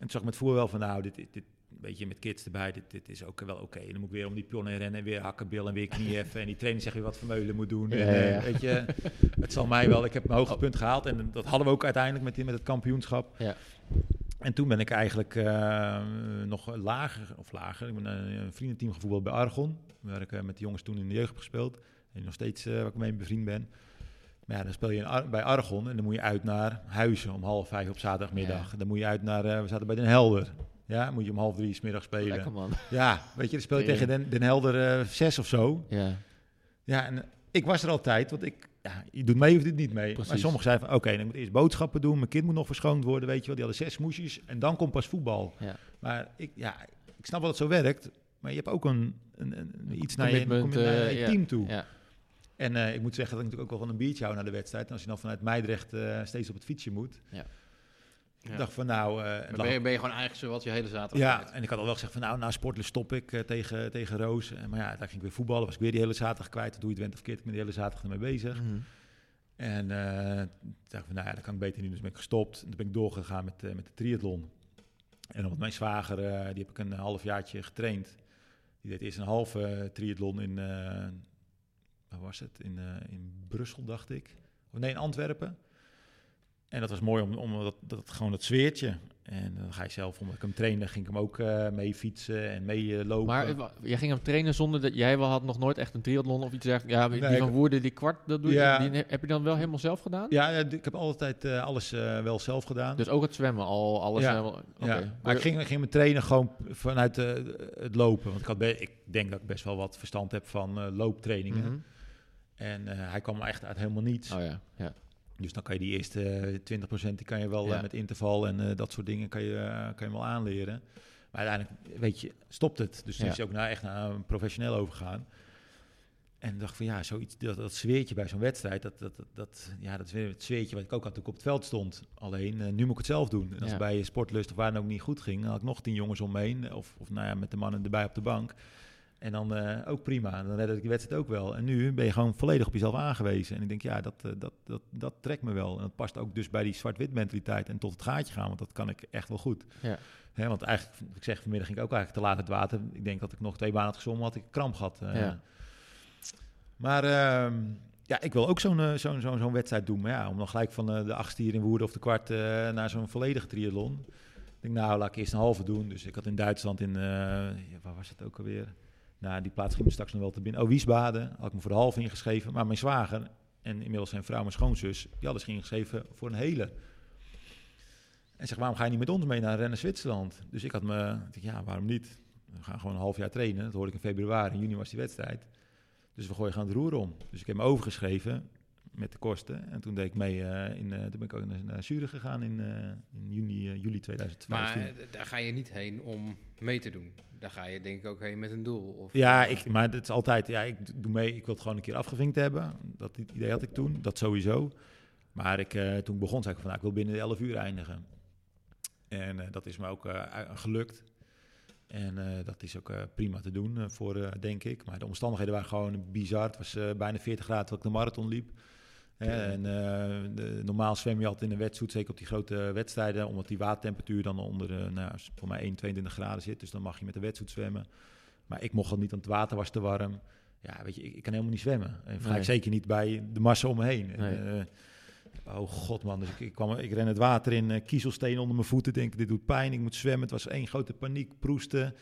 toen zag ik met voer wel van, nou, dit, dit, dit beetje met kids erbij, dit, dit is ook wel oké. Dan moet ik weer om die pion heen rennen en weer hakkenbil en weer knieheffen. en die trainer zegt weer wat Vermeulen moet doen. Ja, en, eh, ja. Weet je, het zal mij wel, ik heb mijn hoogtepunt gehaald. En dat hadden we ook uiteindelijk met, die- met het kampioenschap. Ja. En toen ben ik eigenlijk eh, nog lager, of lager, ik ben een, een vriendenteam gevoetbald bij Argon. Waar ik eh, met de jongens toen in de jeugd heb gespeeld. En nog steeds eh, waar ik mee bevriend ben. Maar ja, dan speel je in Ar- bij Argon en dan moet je uit naar Huizen om half vijf op zaterdagmiddag. Dan moet je uit naar, eh, we zaten bij Den Helder. Ja, moet je om half drie 's middag spelen. Lekker man. Ja, weet je, dan speel je tegen Den, Den Helder eh, zes of zo. Ja. Ja, en eh, ik was er altijd, want ik, ja, je doet mee of je doet niet mee. Maar sommigen zeiden van, oké, dan moet ik eerst boodschappen doen. Mijn kind moet nog verschoond worden, weet je wel. Die hadden zes smoesjes en dan komt pas voetbal. Ja. Maar ik, ja, ik snap wel dat het zo werkt. Maar je hebt ook een, een, een- iets naar je, je naar eh, je ja. team toe. Ja. En eh, ik moet zeggen dat ik natuurlijk ook wel van een biertje hou naar de wedstrijd. En als je dan vanuit Meidrecht eh, steeds op het fietsje moet. Ja. Ik dacht van nou... Dan het ben je, ben je gewoon eigenlijk zowat je hele zaterdag ja, kwijt. en ik had al wel gezegd van nou, na sporten stop ik eh, tegen, tegen Roos. Eh, maar ja, daar ging ik weer voetballen. Was ik weer die hele zaterdag kwijt. Doe je het went of keert, ik ben de hele zaterdag ermee bezig. Mhm. En toen dacht van nou ja, dat kan ik beter niet. Dus ben ik gestopt. En toen ben ik doorgegaan met, met de triathlon. En met mijn zwager, die heb ik een halfjaartje getraind. Die deed eerst een halve triathlon in, waar was het? In, in Brussel, dacht ik. Of nee, in Antwerpen. En dat was mooi om, om dat, dat, gewoon dat zweertje. En dan ga je zelf, omdat ik hem trainde, ging ik hem ook eh, mee fietsen en mee eh, lopen. Maar eh, jij ging hem trainen zonder dat jij wel had nog nooit echt een triathlon of iets dergelijks. Ja, die Nee, van Woerden, die kwart, dat doe je, die heb je dan wel helemaal zelf gedaan? ja, ik heb altijd alles wel zelf gedaan. Dus ook het zwemmen al, alles Ja. Ja, maar ik ging, ging me trainen gewoon vanuit het lopen. Want ik, had ik denk dat ik best wel wat verstand heb van looptrainingen. Mhm. En hij kwam echt uit helemaal niets. Oh ja, ja. Dus dan kan je die eerste eh, 20% die kan je wel Ja. eh, met interval en eh, dat soort dingen kan je, eh, kan je wel aanleren. Maar uiteindelijk, weet je, stopt het. Dus Ja. is ook naar, echt naar een professioneel overgegaan. En dacht van ja, zoiets, dat, dat zweertje bij zo'n wedstrijd, dat, dat, dat, ja, dat is weer het zweertje wat ik ook had toen ik op het veld stond. Alleen, eh, nu moet ik het zelf doen. En als Ja. het bij Sportlust of waar dan ook niet goed ging, dan had ik nog tien jongens om me heen. Of, of nou ja, met de mannen erbij op de bank. En dan eh, ook prima. Dan redde ik die wedstrijd ook wel. En nu ben je gewoon volledig op jezelf aangewezen. En ik denk, ja, dat, eh, dat, dat, dat trekt me wel. En dat past ook dus bij die zwart-wit mentaliteit en tot het gaatje gaan. Want dat kan ik echt wel goed. Ja. Hè, want eigenlijk, ik zeg vanmiddag ging ik ook eigenlijk te laat het water. Ik denk dat ik nog twee banen had gezongen, had ik kramp gehad. eh. Ja. Maar ehm, ja, ik wil ook zo'n zo'n zo'n zo'n wedstrijd doen. Maar ja, om dan gelijk van de achtste hier in Woerden of de kwart naar zo'n volledige triathlon. denk, nou, laat ik eerst een halve doen. Dus ik had in Duitsland, in, waar was het ook alweer? Nou, die plaats ging me straks nog wel te binnen. Oh, Wiesbaden, had ik me voor de halve ingeschreven. Maar mijn zwager en inmiddels zijn vrouw, mijn schoonzus, die hadden zich ingeschreven voor een hele. En zeg, waarom ga je niet met ons mee naar Rennen Zwitserland? Dus ik had me, ja, waarom niet? We gaan gewoon een half jaar trainen. Dat hoorde ik in februari, in juni was die wedstrijd. Dus we gooien gaan het roer om. Dus ik heb me overgeschreven met de kosten. En toen deed ik mee, uh, in, uh, toen ben ik ook naar, Zurich gegaan in, uh, in juni, juli 2015. Maar daar ga je niet heen om mee te doen. Daar ga je denk ik ook heen met een doel. Of, ja, ik, maar het is altijd, ja, ik doe mee. Ik wil het gewoon een keer afgevinkt hebben. Dat idee had ik toen, dat sowieso. Maar ik, toen begon, zei ik van, nou, ik wil binnen de 11 uur eindigen. En dat is me ook gelukt. En uh, dat is ook uh, prima te doen uh, voor, denk ik. Maar de omstandigheden waren gewoon bizar. Het was bijna 40 graden toen ik de marathon liep. En de, normaal zwem je altijd in een wetsuit, zeker op die grote wedstrijden, omdat die watertemperatuur dan onder, nou, voor mij 1, 22 graden zit. Dus dan mag je met de wetsuit zwemmen. Maar ik mocht al niet, want het water was te warm. Ja, weet je, ik, ik kan helemaal niet zwemmen. En nee. zeker niet bij de massa om me heen. Nee. En, Oh god man, dus ik, ik, kwam, ik ren het water in, uh, kiezelsteen onder mijn voeten, denk dit doet pijn, ik moet zwemmen. Het was één grote paniek, proesten.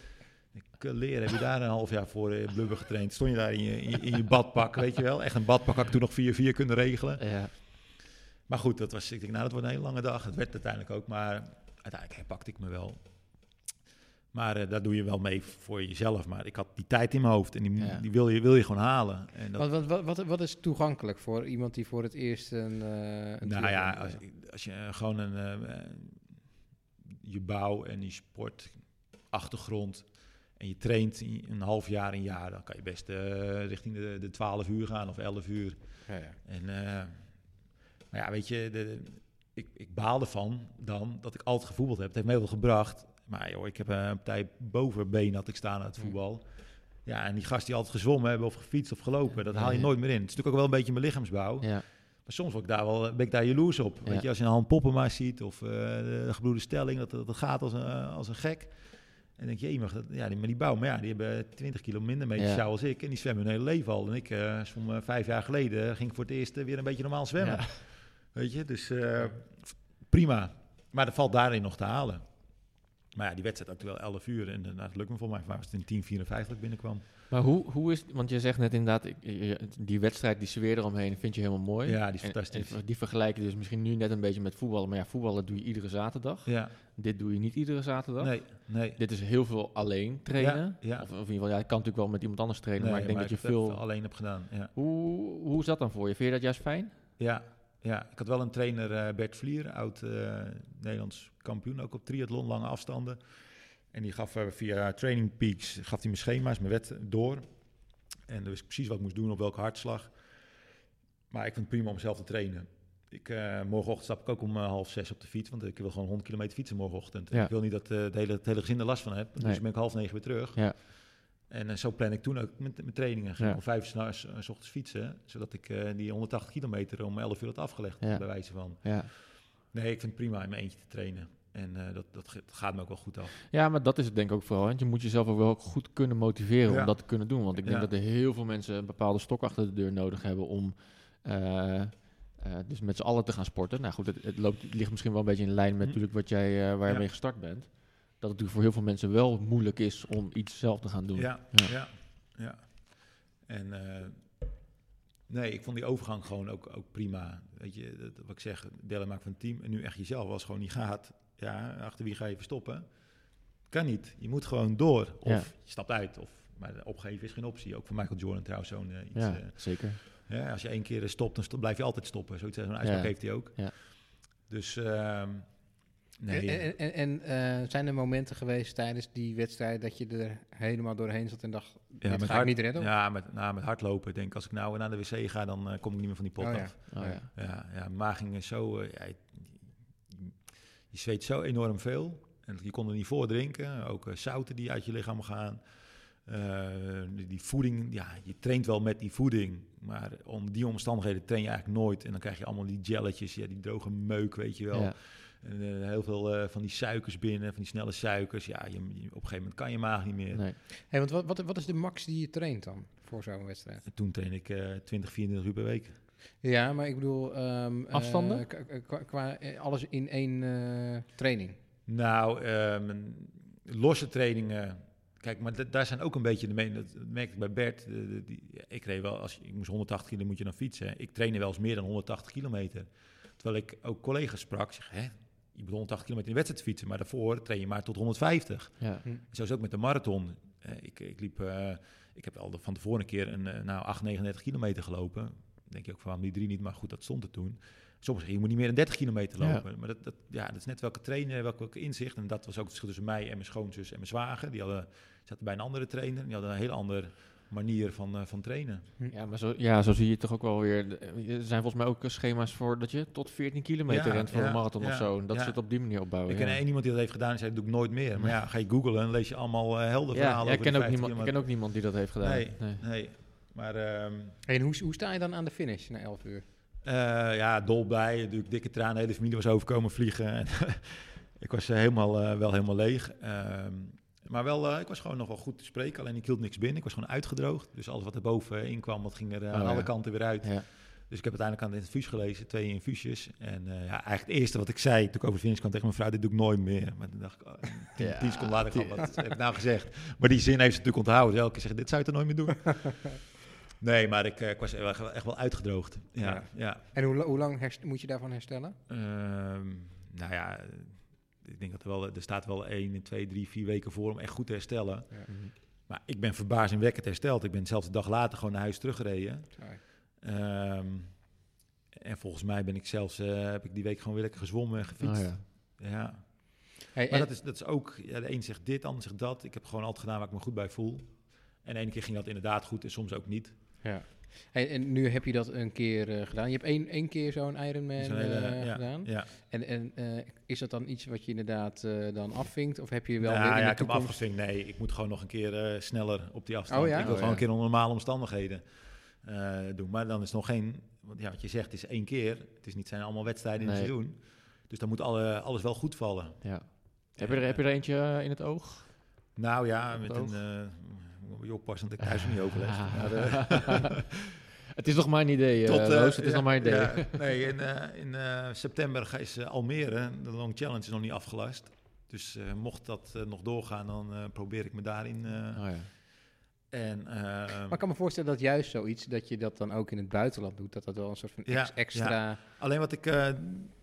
Ik uh, leer, heb je daar een half jaar voor uh, blubber getraind? Stond je daar in je, in je, in je badpak, weet je wel? Echt een badpak had ik toen nog 4-4 kunnen regelen. Ja. Maar goed, dat was, ik denk, nou dat wordt een hele lange dag. Het werd uiteindelijk ook, maar uiteindelijk pakte ik me wel. Maar uh, daar doe je wel mee voor jezelf. Maar ik had die tijd in mijn hoofd en die, die wil, je, wil je gewoon halen. En dat... wat, wat, wat, wat, is toegankelijk voor iemand die voor het eerst een. Uh, een nou ja, als, als, je gewoon een. Je bouw en die sportachtergrond. En je traint een half jaar, een jaar. dan kan je best richting de, de 12 uur gaan of 11 uur. Ja, ja. En. maar ja, weet je. De, ik, ik baal ervan dan dat ik altijd gevoetbald heb. Het heeft me heel veel gebracht. Maar joh, ik heb een partij bovenbeen had ik staan aan het voetbal. Ja, en die gast die altijd gezwommen hebben of gefietst of gelopen, dat haal je nooit meer in. Het is natuurlijk ook wel een beetje mijn lichaamsbouw. Ja. Maar soms word ik daar wel, ben ik daar jaloers op. Weet je, als je een Han Poppema ziet of uh, de gebloede stelling, dat, dat, gaat als een, als een gek. En denk je, mag dat, ja, die, maar die bouw, maar ja, die hebben 20 kilo minder meters ja. als ik. En die zwemmen hun hele leven al. En ik, uh, zwom, uh, vijf jaar geleden, ging ik voor het eerst weer een beetje normaal zwemmen. Ja. Weet je, dus prima. Maar dat valt daarin nog te halen. Maar ja, die wedstrijd actueel 11 uur en uh, dat lukt me voor mij. Was het in 1054 binnenkwam. Maar hoe, hoe is, want je zegt net inderdaad, die wedstrijd, die sfeer eromheen, vind je helemaal mooi. Ja, die is fantastisch. En, die vergelijk je dus misschien nu net een beetje met voetballen. Maar ja, voetballen doe je iedere zaterdag. Ja. Dit doe je niet iedere zaterdag. Nee, nee. Dit is heel veel alleen trainen. Ja, ja. Of, of, in ieder geval, ja, ik kan natuurlijk wel met iemand anders trainen, maar ik denk dat je veel... alleen heb gedaan, ja. Hoe, hoe is dat dan voor je? Vind je dat juist fijn? Ja, ja, ik had wel een trainer, uh, Bert Vlier, oud uh, Nederlands kampioen, ook op triathlon, lange afstanden. En die gaf uh, via Training Peaks, gaf hij mijn schema's, mijn wet door. En dus wist ik precies wat ik moest doen, op welke hartslag. Maar ik vind het prima om zelf te trainen. Ik, morgenochtend stap ik ook om half zes op de fiets, want ik wil gewoon 100 kilometer fietsen morgenochtend. Ja. Ik wil niet dat het, hele, het hele gezin er last van heb. Dus ben ik half negen weer terug. Ja. En uh, zo plan ik toen ook met, met trainingen. Ging ja. om vijf uur s ochtends fietsen, zodat ik uh, die 180 kilometer om 11 uur had afgelegd, ja. bij wijze van. Ja. Nee, ik vind het prima in mijn eentje te trainen. En uh, dat, dat, gaat me ook wel goed af. Ja, maar dat is het denk ik ook vooral. Want je moet jezelf ook wel goed kunnen motiveren om dat te kunnen doen. Want ik denk dat er heel veel mensen een bepaalde stok achter de deur nodig hebben om... dus met z'n allen te gaan sporten. Nou goed, het, het, loopt, het ligt misschien wel een beetje in lijn met hm. natuurlijk wat jij, waar je mee gestart bent dat het natuurlijk voor heel veel mensen wel moeilijk is om iets zelf te gaan doen. Ja, ja, ja. ja. En uh, nee, ik vond die overgang gewoon ook, ook prima. Weet je, dat, wat ik zeg, delen maken van het team en nu echt jezelf, als gewoon niet gaat, ja, achter wie ga je verstoppen? Kan niet. Je moet gewoon door. Of je stapt uit. Of, maar opgeven is geen optie. Ook voor Michael Jordan trouwens zo'n uh, iets. Ja, uh, zeker. Ja, als je één keer stopt, dan stop, blijf je altijd stoppen. Zoiets zo'n uitspraak heeft hij ook. Ja. Dus uh, Nee, en, en, en uh, zijn er momenten geweest tijdens die wedstrijd dat je er helemaal doorheen zat en dacht, ja, met ga hard, ik niet redden? Ja, met, nou, met hardlopen. Ik denk, als ik nou naar de wc ga, dan uh, kom ik niet meer van die pot oh, af. Ja. Oh, ja. Ja, ja, maag ging zo... Uh, ja, je, je zweet zo enorm veel. En je kon er niet voor drinken. Ook zouten die uit je lichaam gaan. Die, die, voeding, ja, je traint wel met die voeding. Maar om die omstandigheden train je eigenlijk nooit. En dan krijg je allemaal die jelletjes, ja, die droge meuk, weet je wel. En, uh, heel veel uh, van die suikers binnen, van die snelle suikers. Ja, je, je, op een gegeven moment kan je maag niet meer. Nee. Hey, want wat, wat, wat is de max die je traint dan voor zo'n wedstrijd? En toen train ik uh, 20, 24 uur per week. Ja, maar ik bedoel... Um, Afstanden? qua, qua, alles in één training. Nou, uh, losse trainingen. Kijk, maar daar zijn ook een beetje de mening. Dat merk ik bij Bert. die, ik reed wel, als je, ik moest 180 kilo, moet je dan fietsen. Ik trainde wel eens meer dan 180 kilometer. Terwijl ik ook collega's sprak, zeg, hè, je moet 180 kilometer in de wedstrijd fietsen, maar daarvoor train je maar tot 150. Ja. Hm. Zo is ook met de marathon. Uh, ik, ik, liep, uh, ik heb al van tevoren een keer een, uh, nou, 8, 39 kilometer gelopen. Denk je ook van die drie niet, maar goed, dat stond er toen. Soms zeg je, je moet niet meer dan 30 kilometer lopen. Maar dat, dat, ja, dat is net welke trainer, welke, welke inzicht. En dat was ook het verschil tussen mij en mijn schoonzus en mijn zwager. Die hadden, zaten bij een andere trainer. Die hadden een heel ander manier van, uh, van trainen. Hm. Ja, maar zo, ja, zo zie je toch ook wel weer. Er zijn volgens mij ook schema's voor dat je tot 14 kilometer ja, rent voor een marathon of zo. En dat ze het op die manier opbouwen. Ik ken één iemand die dat heeft gedaan en zei: dat doe ik nooit meer. Maar ja, ga je googlen en lees je allemaal uh, helder verhalen. Ja, ik ken, ook niemand, ik ken ook niemand die dat heeft gedaan. Nee, nee. nee. Maar, um, en hoe, hoe sta je dan aan de finish na 11 uur? Uh, ja, dolblij. Natuurlijk dikke tranen. De hele familie was overkomen vliegen. ik was helemaal, wel helemaal leeg. Ehm, maar wel, uh, ik was gewoon nog wel goed te spreken. Alleen ik hield niks binnen. Ik was gewoon uitgedroogd. Dus alles wat er bovenin kwam, dat ging er uh, aan alle kanten weer uit. Ja. Dus ik heb uiteindelijk aan het infuus gelezen, twee infuusjes. En uh, ja, eigenlijk het eerste wat ik zei toen ik over de finish kwam tegen mijn vrouw, dit doe ik nooit meer. Maar toen dacht ik, oh, tien, ja, tien seconden later, wat heb ik nou gezegd? Maar die zin heeft ze natuurlijk onthouden. Elke keer zeggen, dit zou je er nooit meer doen. nee, maar ik, ik was echt wel uitgedroogd. Ja, ja. En hoe, hoe lang moet je daarvan herstellen? Ehm, nou ja, ik denk dat er wel, er staat wel 1, 2, 3, 4 weken voor om echt goed te herstellen. Ja. Mhm. Maar ik ben wekkend hersteld. Ik ben zelfs de dag later gewoon naar huis teruggereden. Um, en volgens mij ben ik zelfs, uh, heb ik die week gewoon weer lekker gezwommen en gefietst. Oh, ja. ja. Hey, maar dat, is, dat is ook, ja, de een zegt dit, de ander zegt dat. Ik heb gewoon altijd gedaan waar ik me goed bij voel. En de ene keer ging dat inderdaad goed en soms ook niet. Ja. Hey, en nu heb je dat een keer uh, gedaan. Je hebt één, één keer zo'n Ironman uh, ja, gedaan. Ja. En, en uh, is dat dan iets wat je inderdaad dan afvinkt? Of heb je wel nou, weer ja, ik heb afgevinkt. Nee, ik moet gewoon nog een keer sneller op die afstand. Oh, ja? Ik wil oh, gewoon een keer onder normale omstandigheden doen. Maar dan is nog geen... Want ja, wat je zegt, het is één keer. Het is niet zijn allemaal wedstrijden in het seizoen. Dus dan moet alle, alles wel goed vallen. Ja. Heb je, er, heb je er eentje in het oog? Nou ja, met een moet je oppassen dat ik thuis niet overleg. Maar, uh, het is nog maar een idee, Tot, uh, Roos, het is nog maar een idee. Ja, nee, in, uh, in september is Almere, de Long Challenge, is nog niet afgelast. Dus mocht dat nog doorgaan, dan probeer ik me daarin... Oh, ja. En, maar ik kan me voorstellen dat juist zoiets, dat je dat dan ook in het buitenland doet, dat dat wel een soort van ja, extra... Ja. Alleen wat ik,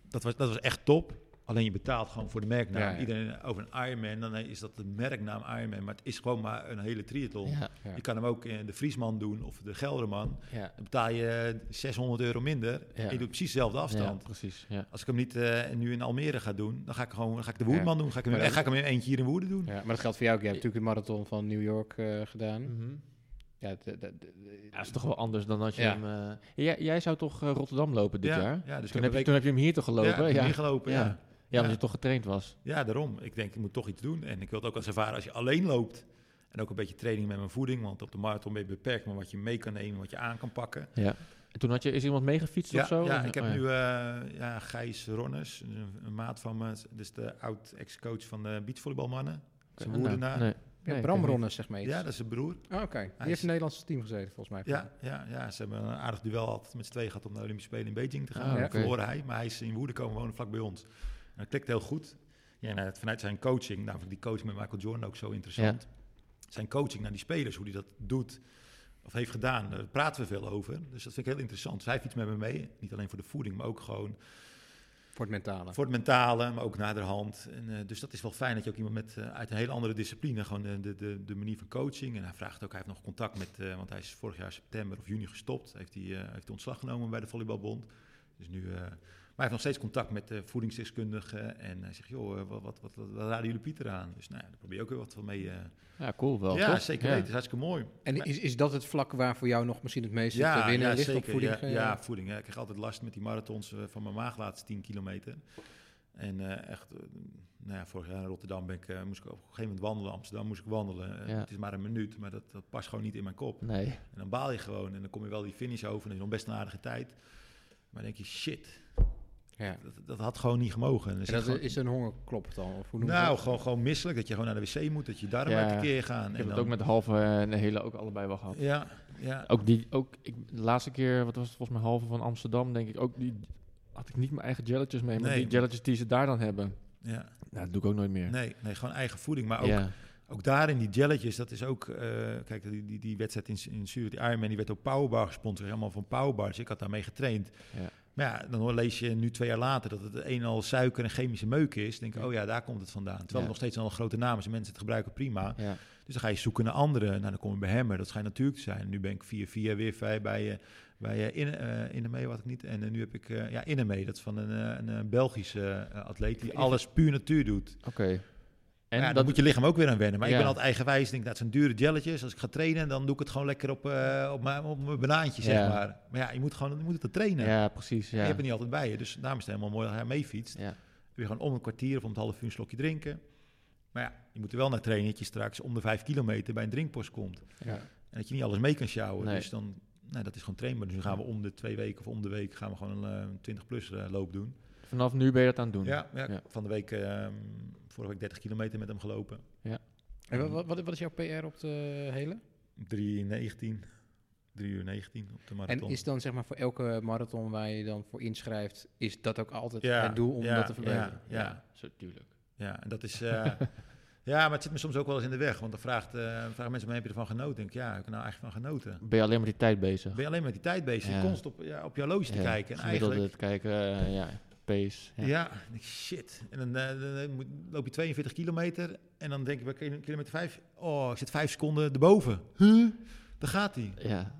dat, was, dat was echt top. Alleen je betaalt gewoon voor de merknaam. Iedereen over een Ironman, dan is dat de merknaam Ironman. Maar het is gewoon maar een hele triathlon. Je kan hem ook in de Friesman doen of de Gelderman. Dan betaal je 600 euro minder en je doet precies dezelfde afstand. precies, Als ik hem niet uh, nu in Almere ga doen, dan ga ik gewoon dan ga ik de Woerdman doen. Ga ik, hem, en ga ik hem in eentje hier in Woerden doen. Ja, maar dat geldt voor jou ook. Je hebt natuurlijk de marathon van New York uh, gedaan. Mm -hmm. Ja, dat is toch wel anders dan als je hem... Uh, jij, jij, zou toch Rotterdam lopen dit jaar? Ja, dus toen heb, je, toen heb je hem hier toch gelopen? Ja, hier gelopen, ja. Ja, omdat je toch getraind was. Ja, daarom. Ik denk, ik moet toch iets doen. En ik wil het ook als ervaren als je alleen loopt. En ook een beetje training met mijn voeding. Want op de marathon ben je beperkt met wat je mee kan nemen, wat je aan kan pakken. Ja. En toen had je, is iemand meegefietst ja, of zo? Ja, ik heb oh, nu uh, ja, Gijs Ronnes, een, maat van me. Dus de oud-ex-coach van de beachvolleybalmannen. Zijn okay, woerdenaar. Nee. Ja, Bram Ronnes, zeg maar Ja, dat is zijn broer. Oh, Oké, die heeft een Nederlandse team gezeten, volgens mij. Ja, ja, ja, ze hebben een aardig duel altijd met z'n twee gehad om naar de Olympische Spelen in Beijing te gaan. Oh, okay. Verloren hij, maar hij is in Woerden komen wonen vlak bij ons. Dat klikt heel goed. Ja, nou, vanuit zijn coaching, nou, die coaching met Michael Jordan ook zo interessant. Zijn coaching naar die spelers, hoe hij dat doet of heeft gedaan, daar praten we veel over. Dus dat vind ik heel interessant. Zij fietst met me mee, niet alleen voor de voeding, maar ook gewoon... Voor het mentale. Voor het mentale, maar ook naderhand. En, uh, dus dat is wel fijn dat je ook iemand met uh, uit een hele andere discipline, gewoon de, de, de, manier van coaching. En hij vraagt ook, hij heeft nog contact met, uh, want hij is vorig jaar september of juni gestopt. Heeft hij heeft hij ontslag genomen bij de Volleybalbond. Dus nu hij heeft nog steeds contact met de voedingsdeskundigen. En hij zegt, joh, eh, wat, wat, wat, wat, raden jullie Pieter aan? Dus nou, daar probeer je ook weer wat van mee. Uh... Ja, cool wel. Ja, zeker weten. Het is hartstikke mooi. En is, is dat het vlak waar voor jou nog misschien het meeste ja, te winnen ja, ligt zeker. op voeding? Ja, ja, voeding. Ja. Ik krijg altijd last met die marathons uh, van mijn maag laatste 10 kilometer. En uh, echt, nou ja, vorig jaar in Rotterdam ben ik, moest ik op een gegeven moment wandelen. Amsterdam moest ik wandelen. Het is maar een minuut, maar dat, dat past gewoon niet in mijn kop. Nee. En dan baal je gewoon en dan kom je wel die finish over en is nog best een aardige tijd. Maar dan denk je, shit, ja. Dat, dat, had gewoon niet gemogen. Dus dat is een hongerklop dan? Of hoe nou, gewoon, gewoon misselijk. Dat je gewoon naar de wc moet, dat je darmen ja. keer gaan. Ik heb en het ook met de halve en de hele ook allebei wel gehad. Ja, ja. Ook die, ook, ik, de laatste keer, wat was het volgens mij halve van Amsterdam, denk ik ook, die had ik niet mijn eigen jelletjes mee, maar die jelletjes die ze daar dan hebben. Ja. Nou, dat doe ik ook nooit meer. Nee, nee gewoon eigen voeding. Maar ook, ook daarin die jelletjes, dat is ook... Uh, kijk, die, die, die wedstrijd in, in Zurich, die Ironman, die werd ook Powerbar gesponsord. Helemaal van Powerbar. Dus ik had daarmee getraind. Ja. Maar ja, dan lees je nu twee jaar later dat het een al suiker en chemische meuk is. denk ik, oh ja, daar komt het vandaan. Terwijl het nog steeds al een grote naam is en mensen het gebruiken prima. Ja. Dus dan ga je zoeken naar andere. Nou, dan kom je bij Hemmer. Dat schijnt natuurlijk te zijn. Nu ben ik 4-4 weer vijf bij, uh, bij uh, in, uh, Innemee, wat ik niet. En uh, nu heb ik uh, ja, Innemee. Dat is van een, een, een Belgische atleet die alles puur natuur doet. Oké. Okay. En ja, dan moet je lichaam ook weer aan wennen. Maar ja. ik ben altijd eigenwijs. denk, dat zijn dure jelletjes. Als ik ga trainen, dan doe ik het gewoon lekker op, uh, op, mijn, op mijn banaantje, zeg maar. Maar ja, je moet gewoon je moet het trainen. Ja, precies. Ja. Je hebt het niet altijd bij je. Dus daarom is het helemaal mooi dat hij meefietst. Ja. Weer gewoon om een kwartier of om het half uur een slokje drinken. Maar ja, je moet er wel naar trainen dat je straks om de vijf kilometer bij een drinkpost komt. Ja. En dat je niet alles mee kan sjouwen. Nee. Dus dan, nou, dat is gewoon trainbaar. Dus nu gaan we om de twee weken of om de week gaan we gewoon een uh, 20-plus uh, loop doen. Vanaf nu ben je dat aan het doen? Ja, ja, ja. van de week, uh, vorige week 30 kilometer met hem gelopen. Ja. En wat, wat, wat is jouw PR op de hele? 3,19. 3 uur 19 op de marathon. En is dan zeg maar voor elke marathon waar je dan voor inschrijft, is dat ook altijd ja, het doel om ja, dat te verbeteren? Ja, ja. zo tuurlijk. Ja, en dat is... Uh, ja, maar het zit me soms ook wel eens in de weg. Want dan vraagt, uh, vragen mensen me, heb je ervan genoten? Denk ik, ja, ik heb er nou eigenlijk van genoten. Ben je alleen maar die tijd bezig? Ben je alleen met die tijd bezig? Constant op, ja, op je horloge te Ja, kijken. En gemiddelde eigenlijk... te kijken, uh, ja, pace. Ja, shit. En dan, uh, dan moet, loop je 42 kilometer en dan denk je bij kilo- kilometer 5, oh, ik zit 5 seconden erboven. Huh? Daar gaat hij. ja.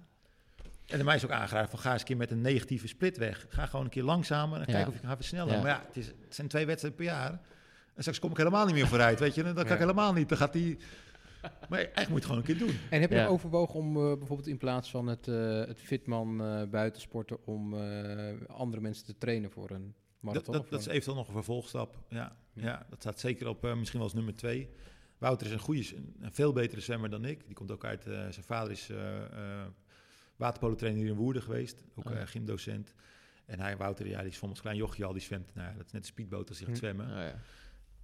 En de mij is ook aangeraden van ga eens een keer met een negatieve split weg. Ga gewoon een keer langzamer en Ja. kijk of je gaat versnellen. Ja. Maar ja, het, is, het zijn twee wedstrijden per jaar. En straks kom ik helemaal niet meer vooruit, weet je. Dan kan Ja. ik helemaal niet. Dan gaat die... Maar eigenlijk moet je het gewoon een keer doen. En heb je Ja. overwogen om eh, bijvoorbeeld in plaats van het, eh, het fitman eh buitensporten, om eh, andere mensen te trainen voor een Dat, marathon? dat, is eventueel nog een vervolgstap. Ja, Ja. ja. dat staat zeker op eh, misschien wel als nummer twee. Wouter is een goede, een veel betere zwemmer dan ik. Die komt ook uit, eh, zijn vader is eh eh waterpolotrainer hier in Woerden geweest. Ook Oh ja. eh, gymdocent. En hij, Wouter, ja, die is ons klein jochje al, die zwemt. Nou, ja, dat is net een speedboot als hij gaat Hm. zwemmen. Oh, ja.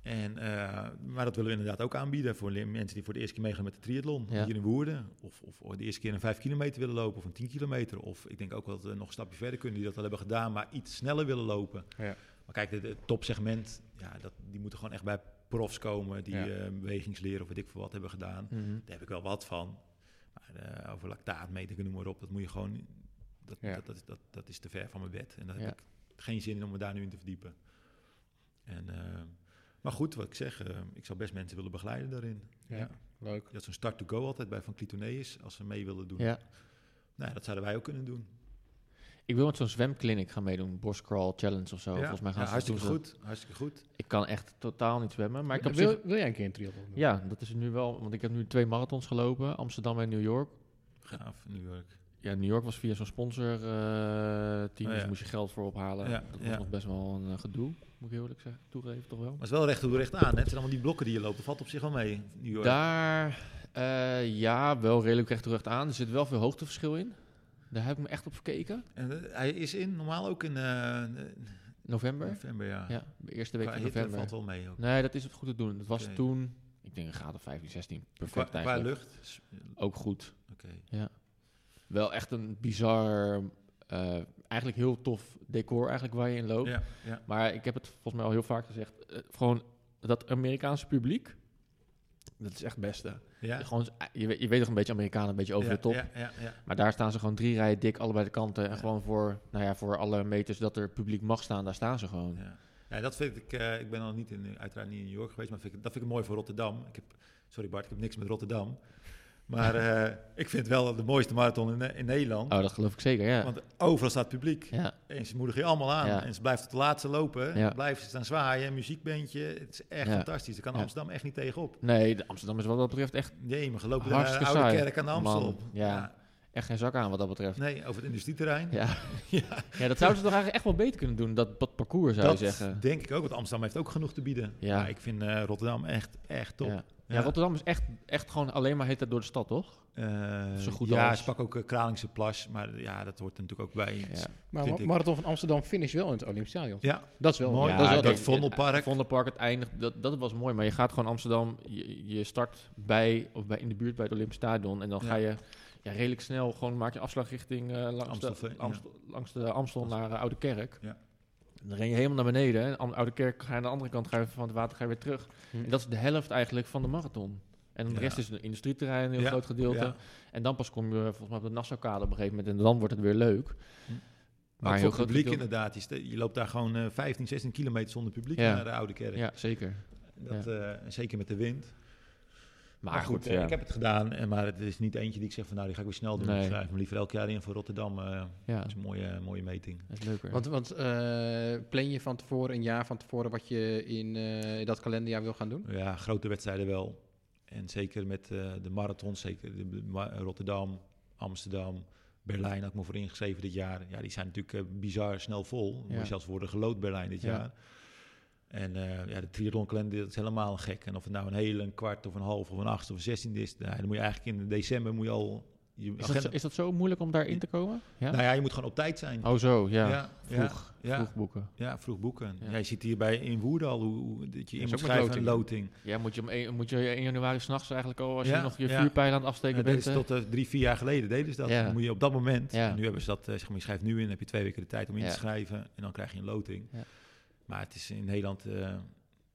En, eh, maar dat willen we inderdaad ook aanbieden voor mensen die voor de eerste keer meegaan met de triathlon Ja. hier in Woerden. Of, of de eerste keer een 5 kilometer willen lopen of een 10 kilometer. Of ik denk ook wel dat we nog een stapje verder kunnen die dat al hebben gedaan, maar iets sneller willen lopen. Ja. Maar kijk, het topsegment, ja, dat, die moeten gewoon echt bij profs komen die Ja. eh, bewegingsleren of weet ik veel wat hebben gedaan. Mhm. Daar heb ik wel wat van. Maar eh, over lactaatmetingen, noem maar op, dat moet je gewoon... Dat, Ja. dat, dat, is- dat, dat is te ver van mijn bed. En daar heb ik geen zin in om me daar nu in te verdiepen. En, maar goed, wat ik zeg, eh, ik zou best mensen willen begeleiden daarin. Ja, leuk. Je had zo'n start to go altijd bij Van Clitoneus, als ze mee willen doen. ja. Nou, dat zouden wij ook kunnen doen. Ik wil met zo'n zwemclinic gaan meedoen, Borscrawl Challenge of zo. Ja, Volgens mij gaan ja, ze hartstikke doen goed. Hartstikke goed. Ik kan echt totaal niet zwemmen, maar ik heb wil, zich... wil jij een keer een triathlon doen? Ja, dat is nu wel, want ik heb nu twee marathons gelopen, Amsterdam en New York. Gaaf, New York. Ja, New York was via zo'n sponsor eh, team, Oh, dus ja. moest je geld voor ophalen. Ja, dat was ja. nog best wel een eh, gedoe, moet ik eerlijk zeggen, toegeven toch wel. Maar het is wel recht toe recht aan. Hè? Het zijn allemaal die blokken die je loopt. Dat valt op zich wel mee, New York. Daar, eh, ja, wel redelijk recht toe recht aan. Er zit wel veel hoogteverschil in. Daar heb ik me echt op gekeken. En hij is in, normaal ook in November. november, ja. Ja, de eerste week Qua van november. valt wel mee ook. Nee, dat is het goed te doen. Het was toen, ik denk een graad of 15, 16. Qua, Perfect qua eigenlijk. lucht. Ook goed. Oké. Wel echt een bizar, eh, eigenlijk heel tof decor eigenlijk waar je in loopt. Ja, ja. Maar ik heb het volgens mij al heel vaak gezegd. eh, gewoon dat Amerikaanse publiek, dat is echt het beste. Ja. Gewoon, je, weet, je weet toch een beetje Amerikanen, een beetje over ja, de top. Ja, ja, ja. Maar daar staan ze gewoon drie rijen dik, allebei de kanten. En gewoon voor, nou ja, voor alle meters dat er publiek mag staan, daar staan ze gewoon. Ja. Ja, dat vind ik. eh, ik ben al niet in, uiteraard niet in New York geweest, maar vind ik, dat vind ik mooi voor Rotterdam. Ik heb, sorry Bart, ik heb niks met Rotterdam. Maar eh, ik vind het wel de mooiste marathon in, in Nederland. Oh, dat geloof ik zeker, ja. Want overal staat publiek. ja. En ze moedigen je allemaal aan. Ja. En ze blijven tot de laatste lopen. Ja. Blijven ze staan zwaaien, muziekbandje. Het is echt fantastisch. Daar kan. Amsterdam echt niet tegenop. Nee, Amsterdam is wat dat betreft echt, Nee, maar gelopen naar de oude kerk aan de Amstel. Ja. echt geen zak aan wat dat betreft. Nee, over het industrieterrein. Ja. Ja. ja, dat zouden ze toch eigenlijk echt wel beter kunnen doen, dat, dat parcours zou dat je zeggen. denk ik ook, want Amsterdam heeft ook genoeg te bieden. Ja. Maar ik vind eh, Rotterdam echt, echt top. Ja. Ja. Ja, Rotterdam is echt, echt gewoon alleen maar heet het door de stad, toch? Eh, Zo goed ja, als. ze pakken ook uh, Kralingse Plas, maar ja, dat hoort er natuurlijk ook bij. Ja. Maar ma-. Marathon van Amsterdam finish wel in het Olympisch Stadion. Ja, Dat is wel Mooi. Ja, dat is wel dat Vondelpark. Het Vondelpark, het eindigt, dat, dat was mooi. Maar je gaat gewoon Amsterdam, je, je start bij, of bij, in de buurt bij het Olympisch Stadion. En dan Ja. ga je ja, redelijk snel, gewoon maak je afslag richting eh, langs, de, ja. Amstel, langs de Amstel naar Oude Kerk. Ja. Dan ren je helemaal naar beneden. Hè. Aan de Oude Kerk ga je aan de andere kant ga je van het water ga je weer terug. Hm. En dat is de helft eigenlijk van de marathon. En de Ja. rest is een industrieterrein, een heel Ja, groot gedeelte. ja. En dan pas kom je volgens mij op de Nassaukade op een gegeven moment. En dan wordt het weer leuk. Hm. Maar Maar heel voor het publiek gedeelte- inderdaad. Je, loopt daar gewoon eh 15, 16 kilometer zonder publiek naar de Oude Kerk. Ja, zeker. Dat, eh, zeker met de wind. Maar, Maar, goed, goed, eh, ja. ik heb het gedaan. En, maar het is niet eentje die ik zeg van nou, die ga ik weer snel doen. Nee. Ik schrijf me liever elk jaar in voor Rotterdam. eh, ja, Dat is een mooie, mooie meting. dat is leuker. Want, want eh, plan je van tevoren, een jaar van tevoren, wat je in, eh, in dat kalenderjaar wil gaan doen? Ja, grote wedstrijden wel. En zeker met eh, de marathons, zeker de, Rotterdam, Amsterdam, Berlijn had ik me voor ingeschreven dit jaar. Ja, die zijn natuurlijk eh, bizar snel vol. Moet Ja. je zelfs worden gelood Berlijn dit Ja. jaar. En eh, ja, de triathlonkalender dat is helemaal gek. En of het nou een hele, een kwart of een half of een achtste of een zestiende is, nou, dan moet je eigenlijk in december moet je al je is, dat zo, is dat zo moeilijk om daarin te komen? Ja? Nou ja, je moet gewoon op tijd zijn. Oh zo, ja. ja, vroeg, ja, vroeg boeken. ja, vroeg boeken. Je ziet hier bij in Woerden al hoe, hoe dat je in moet schrijven een loting. loting. Ja, moet je, om moet je 1 januari s'nachts eigenlijk al, als je nog je vuurpijl aan het afsteken dat bent. is hè? tot eh, drie, vier jaar geleden deden ze dat. Dan moet je op dat moment. En nu hebben ze dat, eh, zeg maar, je schrijft nu in, heb je twee weken de tijd om in te schrijven. En dan krijg je een loting. Ja. Maar het is in Nederland, eh, er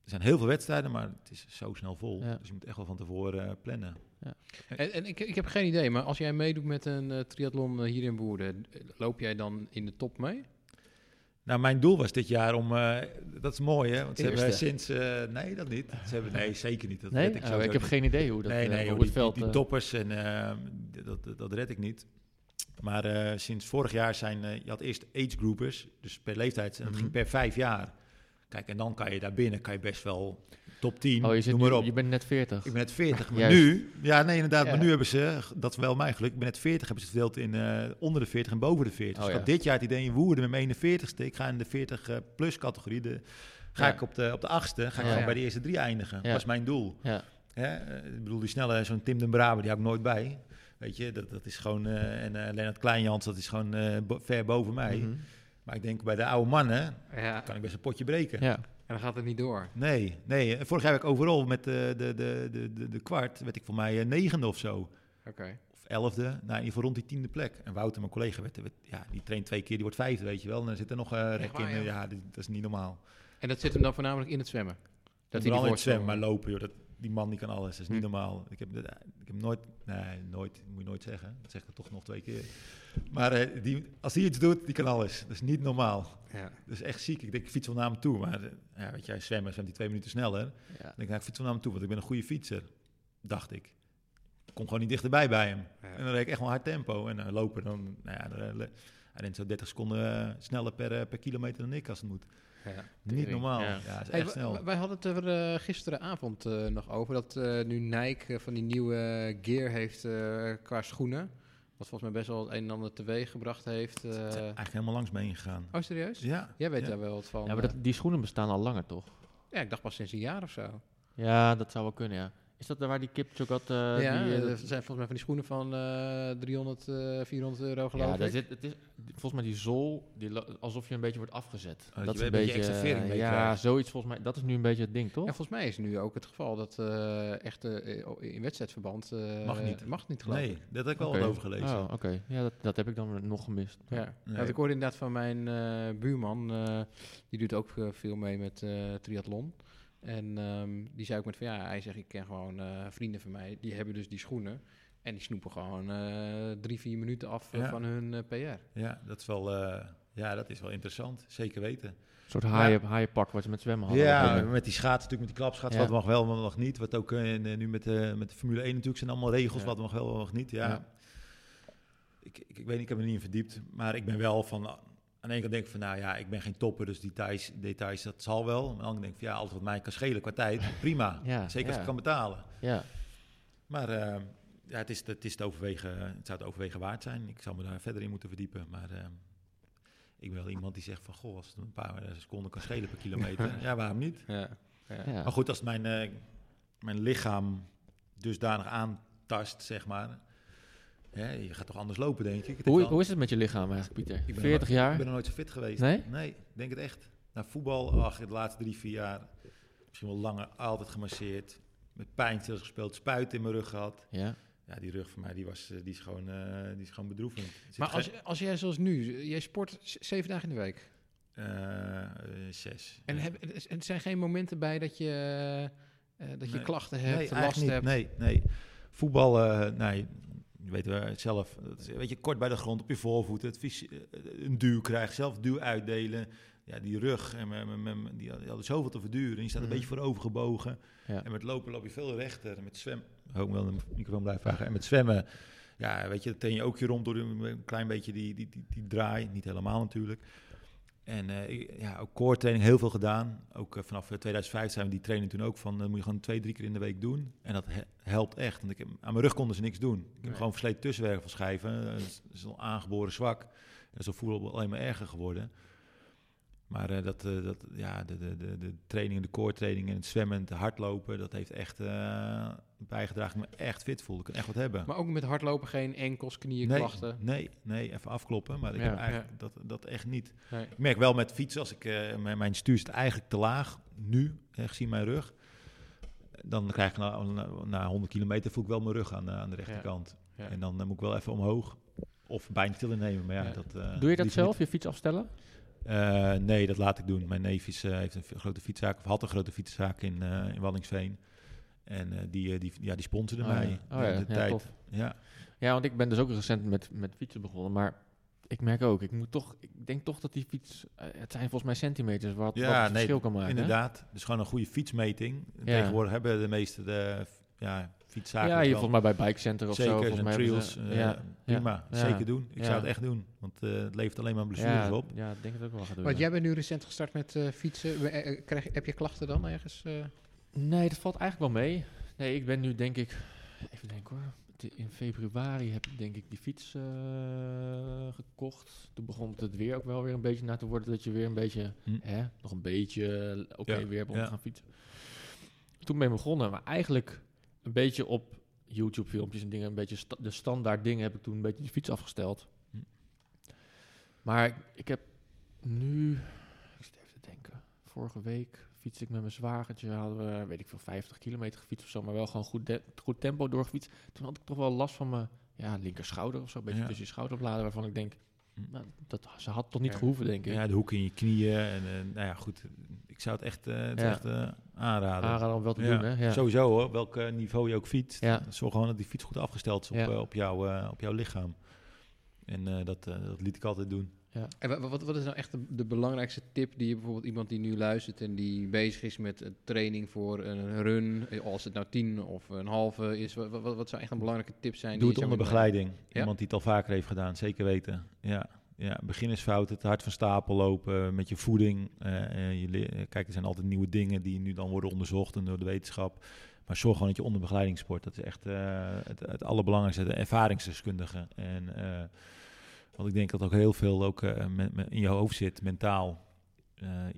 zijn heel veel wedstrijden, maar het is zo snel vol. Ja. Dus je moet echt wel van tevoren eh, plannen. En, en ik, ik heb geen idee, maar als jij meedoet met een eh, triathlon hier in Woerden, eh, loop jij dan in de top mee? Nou, mijn doel was dit jaar om, dat is mooi hè, want ze hebben Eerste. sinds, eh, nee dat niet. Ze hebben, nee zeker niet. Dat nee? red ik, Oh, sowieso ik heb niet. geen idee hoe dat nee, nee, hoe joh, het die, veld... die, die toppers en dat, dat, red ik niet. Maar sinds vorig jaar zijn, je had eerst age groupers, dus per leeftijd, en dat Mhm. ging per vijf jaar. Kijk, en dan kan je daar binnen, kan je best wel top 10, oh, je, zit noem maar nu- op. je bent net 40. Ik ben net 40, maar Juist. nu, ja nee inderdaad, Ja. maar nu hebben ze, dat is wel mijn geluk, ik ben net 40, hebben ze verdeeld in eh, onder de 40 en boven de 40. Oh, dus ik ja. had dit jaar het idee in Woerden met mijn 41ste, ik ga in de 40 eh, plus categorie, de, ga Ja. ik op de, op de achtste, ga ik Ja. gewoon bij de eerste drie eindigen. Ja. Dat is mijn doel. Ja, Hè? eh, ik bedoel, die snelle, zo'n Tim den Braber, die hou ik nooit bij. Weet je, dat, dat is gewoon... eh, en eh Lennart Kleinjans, dat is gewoon eh, bo- ver boven mij. mhm. Maar ik denk, bij de oude mannen Ja, kan ik best een potje breken. ja. en dan gaat het niet door. Nee, nee. Vorig jaar heb ik overal met de, de, de, de, de, de kwart, werd ik voor mij eh, negende of zo. Oké. Of elfde, nou in ieder geval rond die tiende plek. En Wouter, mijn collega, werd, werd- ja, die traint twee keer, die wordt vijfde, weet je wel. En dan zit er nog een rek waar, in. eh, ja? Dat is niet normaal. En dat zit hem dan voornamelijk in het zwemmen? Dat hij in het zwemmen, maar lopen, joh, dat, die man die kan alles. Dat is niet Hm. normaal. Ik heb, ik heb nooit, nee, nooit, moet je nooit zeggen. Dat zeg ik toch nog twee keer. Maar eh, die, als hij iets doet, die kan alles. Dat is niet normaal. Ja. Dat is echt ziek. Ik denk, ik fiets wel naar hem toe. Maar ja, weet jij, zwemmen zwemt hij twee minuten sneller. Dan ja. denk ik, nou, ik fiets wel naar hem toe, want ik ben een goede fietser. Dacht ik. Ik kom gewoon niet dichterbij bij hem. Ja. En dan reed ik echt wel hard tempo. En dan lopen dan, nou ja, dan, eh, hij rent zo 30 seconden sneller per, per kilometer dan ik als het moet. Ja. Niet normaal. ja. Is Hey, echt snel. wij hadden het er eh, gisteravond eh, nog over dat eh, nu Nike van die nieuwe gear heeft eh, qua schoenen. Wat volgens mij best wel het een en ander teweeg gebracht heeft. eh. Het is eigenlijk helemaal langs me ingegaan. Oh, serieus? Ja. Jij weet ja. daar wel wat van. ja, maar eh. dat, die schoenen bestaan al langer, toch? ja, ik dacht pas sinds een jaar of zo. Ja, dat zou wel kunnen, ja. Is dat daar waar die had? eh, ja, die, eh, dat zijn volgens mij van die schoenen van eh 300, eh 400 euro geloof ja, daar ik. zit, het is, volgens mij die zool, die, alsof je een beetje wordt afgezet. Oh, dat is een beetje beetje, extra vering eh, ja, krijgt. zoiets volgens mij. Dat is nu een beetje het ding, toch? Ja, volgens mij is nu ook het geval dat eh, echt eh, in wedstrijdverband eh, Mag niet. Mag niet geloof Nee, dat heb ik wel Oké. wat over gelezen. Oh, oké. Ja, dat, dat heb ik dan nog gemist. Ja. Nee. Ik hoorde inderdaad van mijn eh, buurman, eh, die doet ook veel mee met eh, triathlon. En ehm, die zei ook met van ja, hij zegt ik ken gewoon eh, vrienden van mij, die hebben dus die schoenen. En die snoepen gewoon eh, drie, vier minuten af eh, Ja. van hun PR. Ja, dat is wel, eh, ja, dat is wel interessant. Zeker weten. Een soort haaien, haaienpak wat ze met zwemmen hadden. Ja, met die schaats natuurlijk, met die klapschaats, Ja. wat mag wel, wat mag niet. Wat ook nu met, de met de Formule 1 natuurlijk zijn allemaal regels, Ja. wat mag wel, wat mag niet. Ja. Ja. Ik, ik, ik weet niet, ik heb me niet in verdiept, maar ik ben wel van, aan de ene kant denk ik van, nou ja, ik ben geen topper, dus details, details dat zal wel. Aan de andere kant denk ik van, ja, alles wat mij kan schelen qua tijd, prima. Ja, Zeker als ik kan betalen. Ja, Maar eh, ja, het is, het is te overwegen, het zou het overwegen waard zijn. Ik zou me daar verder in moeten verdiepen, maar... eh, ik ben wel iemand die zegt van, goh, als het een paar eh, seconden kan schelen per kilometer, ja, waarom niet? Ja. Maar goed, als mijn, eh, mijn lichaam dusdanig aantast, zeg maar. Je gaat toch anders lopen, denk ik. Hoe, hoe is het met je lichaam eigenlijk, Pieter? ik ben 40 nog- jaar? Ik ben nog nooit zo fit geweest. Nee? Nee, ik denk het echt. Naar voetbal, ach, de laatste drie, vier jaar. Misschien wel langer, altijd gemasseerd. Met pijnstillers gespeeld, spuiten in mijn rug gehad. Ja. Ja, die rug voor mij, die, was, eh, die, is, gewoon, eh, die is gewoon bedroevend. Maar als, als jij zoals nu, jij sport zeven dagen in de week. zes. En, heb, er zijn geen momenten bij dat je, dat je klachten hebt, nee, last hebt? Nee, nee. Voetbal, nee, je weet wel zelf, weet je, kort bij de grond op je voorvoeten, het een duw krijgen, zelf duw uitdelen ja, die rug, en die, hadden zoveel te verduren. En je staat een mhm. beetje voorover gebogen. Ja. En met lopen loop je veel rechter. En met zwemmen, ik wil een microfoon blijven vragen. En met zwemmen, ja, weet je, ten je ook je rond door een klein beetje die, die, die, die draai. Niet helemaal natuurlijk. En uh, ja, ook core training heel veel gedaan. Ook uh, vanaf 2005 eh, zijn we die training toen ook van, dat moet je gewoon twee, drie keer in de week doen. En dat helpt echt. Want ik heb, aan mijn rug konden ze niks doen. Ik heb gewoon versleten tussenwerk van schijven. Dat is al aangeboren zwak. En zo voelen alleen maar erger geworden. Maar uh, dat, uh, dat, ja, de, de, de, de trainingen, de core trainingen, het zwemmen, het hardlopen, dat heeft echt uh, bijgedragen dat ik me echt fit voel. Ik kan echt wat hebben. Maar ook met hardlopen geen enkels, knieën, nee, klachten? Nee, nee, even afkloppen. Maar ik heb eigenlijk dat, dat echt niet. Nee. Ik merk wel met fietsen, als ik, mijn, mijn stuur zit eigenlijk te laag, nu, gezien mijn rug. Dan krijg ik na, na, 100 kilometer voel ik wel mijn rug aan, aan de rechterkant. En dan moet ik wel even omhoog of bijna stil nemen. Maar ja, dat, Doe je dat zelf, je fiets afstellen? Uh, nee, dat laat ik doen. Mijn neef is, uh, heeft een grote fietszaak, of had een grote fietszaak in, uh, in Wallingsveen. En die, die, ja, die sponsorde oh, mij ja. Oh, ja. de ja, tijd. Tof. Ja. ja, want ik ben dus ook recent met, met fietsen begonnen. Maar ik merk ook, ik moet toch, ik denk toch dat die fiets, het zijn volgens mij centimeters wat, ja, wat het nee, verschil kan maken. Inderdaad, dus gewoon een goede fietsmeting. Tegenwoordig hebben de meeste de ja, fietszaken. Ja, je volgens mij bij Bike Center of zeker, zo. Zeker, en trails. Ze, uh, ja, prima, ja, zeker doen. Ik zou het echt doen, want uh, het levert alleen maar blessures op. Ja, ik denk het ook wel gaan doen. Want jij bent nu recent gestart met uh, fietsen. Krijg, heb je klachten dan ergens? Nee, dat valt eigenlijk wel mee. Nee, ik ben nu denk ik, even denken hoor. In februari heb ik denk ik die fiets gekocht. Toen begon het weer ook wel weer een beetje na te worden dat je weer een beetje, hm. hè, nog een beetje oké okay, weer begon te gaan fietsen. Toen ben ik begonnen, maar eigenlijk een beetje op YouTube-filmpjes en dingen, een beetje sta de standaard dingen heb ik toen een beetje die fiets afgesteld. Hm. Maar ik, ik, heb nu, ik zit even te denken, vorige week fiets ik met mijn zwagertje, hadden we, weet ik veel, 50 kilometer gefietst of zo, maar wel gewoon goed, goed tempo doorgefietst. Toen had ik toch wel last van mijn ja, linker schouder of zo, een beetje ja. tussen je schouderbladen, waarvan ik denk, hm. nou, dat, ze had toch niet ja. gehoeven, denk ik. Ja, de hoek in je knieën en uh, nou ja, goed, ik zou het echt, uh, het ja. echt uh, aanraden. Aanraden om wel te doen, hè? Ja. Sowieso hoor, welk niveau je ook fietst. Zorg gewoon dat die fiets goed afgesteld is op, op, jou, op jouw lichaam. En dat, dat liet ik altijd doen. Ja. En wat, wat is nou echt de, de, belangrijkste tip die je bijvoorbeeld iemand die nu luistert en die bezig is met training voor een run, als het nou tien of een halve is, wat, wat, wat zou echt een belangrijke tip zijn? Doe het onder begeleiding. Iemand die het al vaker heeft gedaan, zeker weten. Ja ja, beginnersfouten, het hard van stapel lopen met je voeding. Uh, je kijk, er zijn altijd nieuwe dingen die nu dan worden onderzocht door de wetenschap. Maar zorg gewoon dat je onder begeleiding sport. Dat is echt uh, het, het allerbelangrijkste, de ervaringsdeskundige. En uh, want ik denk dat ook heel veel ook met, met in je hoofd zit, mentaal.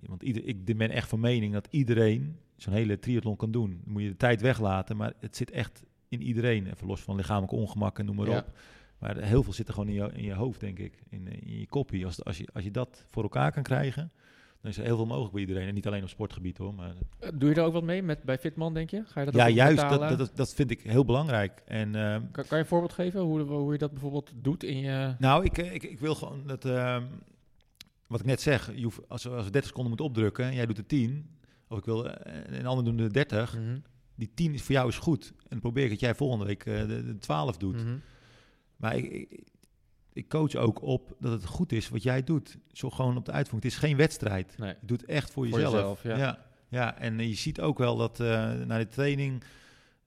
want ieder, ik ben echt van mening dat iedereen zo'n hele triathlon kan doen. Dan moet je de tijd weglaten, maar het zit echt in iedereen. Even los van lichamelijk ongemak en noem maar op. Maar heel veel zit er gewoon in je, in je hoofd, denk ik. In, in je kopie. Als, als, je, als je dat voor elkaar kan krijgen, dan is er heel veel mogelijk bij iedereen. En niet alleen op sportgebied hoor. Maar... Eh, doe je er ook wat mee met, bij Fitman, denk je? Ga je dat ja, juist. Dat, dat, dat vind ik heel belangrijk. En, uh, kan, kan, je een voorbeeld geven hoe, hoe je dat bijvoorbeeld doet in je... Nou, ik, ik, ik wil gewoon dat... Uh, wat ik net zeg, je hoeft, als, als we 30 seconden moet opdrukken en jij doet de 10, of ik wil, en een ander doen de 30, mm -hmm. die 10 is voor jou is goed. En dan probeer ik dat jij volgende week uh, de, de 12 doet. Mm -hmm. Maar ik, ik, coach ook op dat het goed is wat jij doet. Zo gewoon op de uitvoering. Het is geen wedstrijd. Nee. Je doet het echt voor, jezelf. ja. ja. Ja, en je ziet ook wel dat uh, na de training,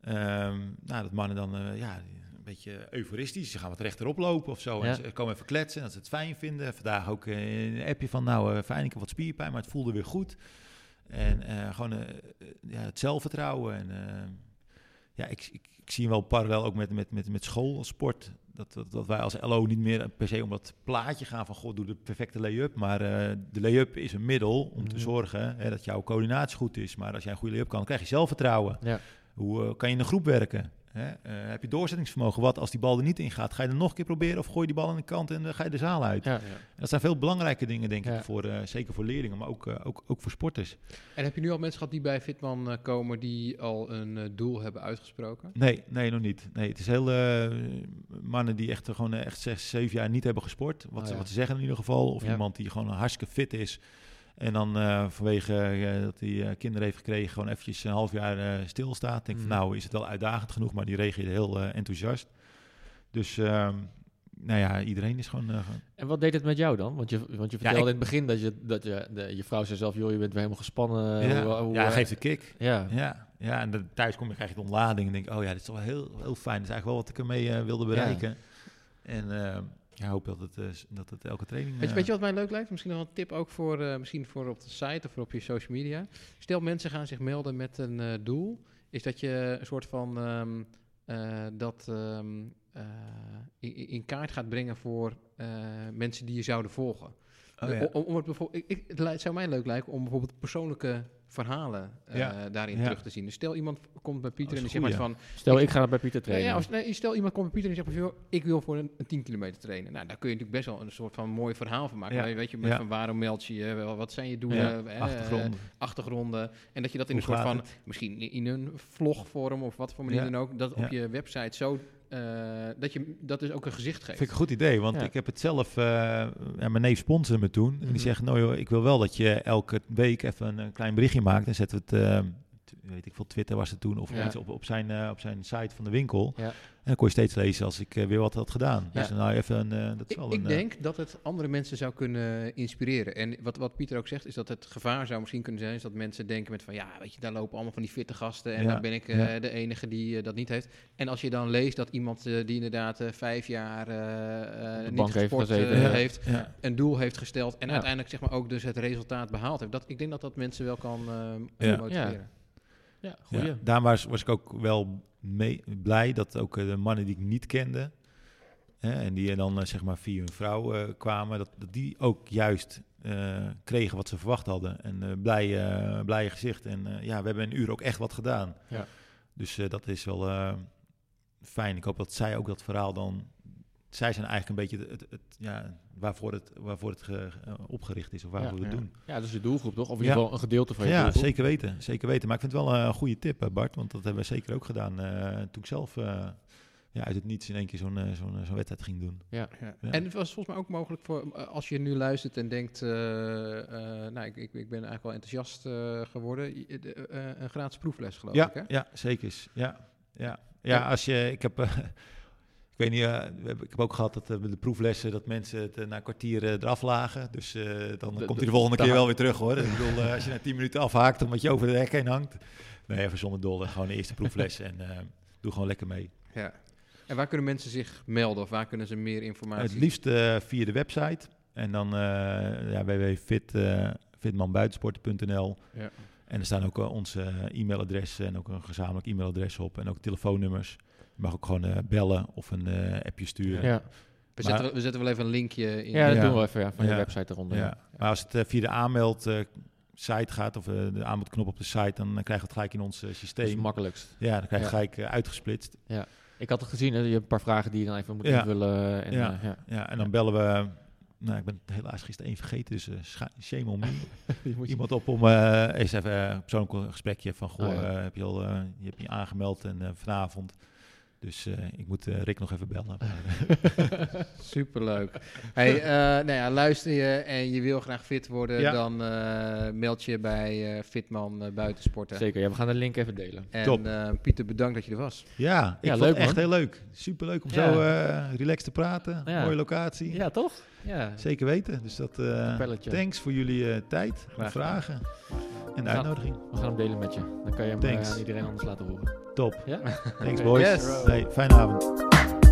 um, nou, dat mannen dan uh, ja, een beetje euforistisch. Ze gaan wat rechterop lopen of zo. Ja. En ze komen even kletsen en dat ze het fijn vinden. Vandaag ook een appje van, nou, fijn, ik heb wat spierpijn, maar het voelde weer goed. En gewoon ja, het zelfvertrouwen. En ja, ik, ik, ik zie wel parallel ook met, met, met, met schoolsport. Dat, dat, dat, wij als LO niet meer per se om dat plaatje gaan van... God, doe de perfecte lay-up. Maar uh, de lay-up is een middel om te mhm. zorgen hè, dat jouw coördinatie goed is. Maar als jij een goede lay-up kan, dan krijg je zelfvertrouwen. Ja. Hoe uh, kan je in een groep werken? Hè? Eh, heb je doorzettingsvermogen? Wat als die bal er niet in gaat? Ga je er nog een keer proberen of gooi je die bal aan de kant en dan ga je de zaal uit? Ja, ja. Dat zijn veel belangrijke dingen, denk Ja. ik, voor, eh, zeker voor leerlingen, maar ook, eh, ook, ook voor sporters. En heb je nu al mensen gehad die bij Fitman eh, komen die al een eh, doel hebben uitgesproken? Nee, nee, nog niet. Nee, het is heel eh, mannen die echt, eh, gewoon eh, echt zes, zeven jaar niet hebben gesport. Wat, Oh, ze, ja. wat ze zeggen in ieder geval. Of Ja. iemand die gewoon hartstikke fit is. En dan eh, vanwege eh, dat hij eh, kinderen heeft gekregen, gewoon eventjes een half jaar stilstaat. Denk van Mhm. nou is het wel uitdagend genoeg, maar die reageerde heel enthousiast. Dus ehm, nou ja, iedereen is gewoon... En wat deed het met jou dan? Want je, want je Ja, vertelde ik- in het begin dat je, dat je, de, je vrouw zei zelf, joh, je bent weer helemaal gespannen. ja, Hoe- hoe, ja, geeft een kick. ja. Ja, ja, en dan thuis kom je krijg je de ontlading en denk oh ja, dit is wel heel, heel fijn. Dat is eigenlijk wel wat ik ermee wilde bereiken. En eh, ja, hoop dat het, eh, dat het elke training... Weet je, eh, weet je wat mij leuk lijkt? Misschien nog een tip ook voor, eh, misschien voor op de site of voor op je social media. Stel mensen gaan zich melden met een eh, doel. Is dat je een soort van ehm, eh, dat ehm, eh, in, in kaart gaat brengen voor eh, mensen die je zouden volgen. Oh ja. om, om het, bijvoorbeeld, ik, ik, het zou mij leuk lijken om bijvoorbeeld persoonlijke verhalen eh, Ja. daarin Ja. terug te zien. Dus stel iemand komt bij Pieter Oh, en die zegt maar van... Stel, Ik- ik ga bij Pieter trainen. ja, als, nee, stel iemand komt bij Pieter en die zegt van, ik wil voor een, een 10 kilometer trainen. Nou, daar kun je natuurlijk best wel een soort van mooi verhaal van maken. Ja. Maar Weet je, met Ja. van waarom meld je je, wel, wat zijn je doelen, Ja, eh, achtergrond. achtergronden. En dat je dat in Hoe een soort van, het? misschien in een vlogvorm of wat voor manier Ja. dan ook, dat Ja. op je website zo, eh, dat je dat dus ook een gezicht geeft. Vind ik een goed idee, want Ja. ik heb het zelf... eh, ja, mijn neef sponsorde me toen. En Mhm. die zegt, nou joh, ik wil wel dat je elke week even een, een klein berichtje maakt. En zetten we het... weet ik veel, Twitter was het toen, of Ja. iets op, op, zijn, eh, op zijn site van de winkel. Ja. En dan kon je steeds lezen als ik eh, weer wat had gedaan. Ja. Dus nou even, een, eh, dat is Ik, wel ik een... eh, denk dat het andere mensen zou kunnen inspireren. En wat, wat Pieter ook zegt, is dat het gevaar zou misschien kunnen zijn... is dat mensen denken met van... ja, weet je, daar lopen allemaal van die fitte gasten... en Ja, dan ben ik eh, ja. de enige die dat niet heeft. En als je dan leest dat iemand die inderdaad eh, vijf jaar eh, eh, niet heeft gesport heeft... ja. een doel heeft gesteld en Ja. uiteindelijk zeg maar ook dus het resultaat behaald heeft. Dat, ik denk dat dat mensen wel kan eh, Ja. motiveren. Ja, goeie. Ja, daarom was, was ik ook wel mee, blij dat ook eh, de mannen die ik niet kende... Hè, en die dan eh, zeg maar via hun vrouw eh, kwamen... Dat, dat die ook juist kregen wat ze verwacht hadden. En eh blij, blije gezicht. En ja, we hebben een uur ook echt wat gedaan. Ja. Dus dat is wel fijn. Ik hoop dat zij ook dat verhaal dan... Zij zijn eigenlijk een beetje het, het, het- ja, waarvoor het, waarvoor het ge- eh, opgericht is of waarvoor we het ja. doen. Ja, dus je doelgroep toch? Of in Ja. ieder geval een gedeelte van je Ja, doelgroep. zeker weten. Zeker weten. Maar ik vind het wel een goede tip, eh, Bart. Want dat hebben we zeker ook gedaan eh, toen ik zelf eh, ja, uit het niets in één keer zo'n eh, zo'n zo'n wedstrijd ging doen. Ja. Ja. Ja. En het was volgens mij ook mogelijk voor als je nu luistert en denkt, eh, eh, nou, ik, ik, ik ben eigenlijk wel enthousiast eh, geworden. De, eh, een gratis proefles geloof Ja, ik, hè? ja, zeker. Ja, ja. ja, als je, ik heb, eh, ik weet niet, hebben- ik heb ook gehad dat eh, de proeflessen dat mensen het eh, na een kwartier eraf lagen. Dus dan De- komt hij de volgende de keer wel weer terug hoor. ik bedoel, als je na tien minuten afhaakt omdat je over de hek heen hangt. Nee, even zonder dolle. Gewoon de eerste proefles en doe gewoon lekker mee. Ja. En waar kunnen mensen zich melden of waar kunnen ze meer informatie? Het liefst via de website. En dan uh, ja, www.fit, uh, fitmanbuitensporten.nl. Ja. En er staan ook uh, onze e-mailadres en ook een gezamenlijk e-mailadres op. En ook telefoonnummers. Je mag ook gewoon uh, bellen of een uh, appje sturen. Ja. We, zetten, wel- we zetten wel even een linkje in. Ja, dat Ja. doen we even ja, van je Ja. website eronder. Ja. Ja. Maar als het uh, via de aanmeld uh, site gaat, of uh, de aanmeldknop op de site, dan krijgen we het gelijk in ons uh, Dat is systeem. het makkelijkst. ja, dan krijg je Ja. gelijk uh, uitgesplitst. Ik had het gezien, hè, je hebt een paar vragen die je dan even moet Ja. invullen. En, Ja. eh, ja. Ja, en dan bellen we. Nou, ik ben helaas gisteren één vergeten, dus uh, shame on me. Je- Iemand op om uh, eens even uh, een persoonlijk gesprekje van, goh, Oh, ja. uh, heb je al, uh, je hebt je aangemeld en uh, vanavond. Dus uh, ik moet uh, Rick nog even bellen. Maar, Superleuk. Hey, eh, nou ja, luister je en je wil graag fit worden, Ja. dan eh, meld je bij eh, Fitman eh, Buitensporten. Zeker, ja, we gaan de link even delen. Top. En eh, Pieter, bedankt dat je er was. ja, ik Ja, vond leuk, het echt man. heel leuk. Superleuk om Ja. zo uh, relaxed te praten. Ja. Mooie locatie. Ja, toch? Ja. Zeker weten. Dus dat, Kapelletje. thanks voor jullie uh, tijd, Graag vragen en de uitnodiging. We gaan hem delen met je. Dan kan je hem eh, aan iedereen anders laten horen. Top. Ja? Thanks boys. Yes. Hey, fijne avond.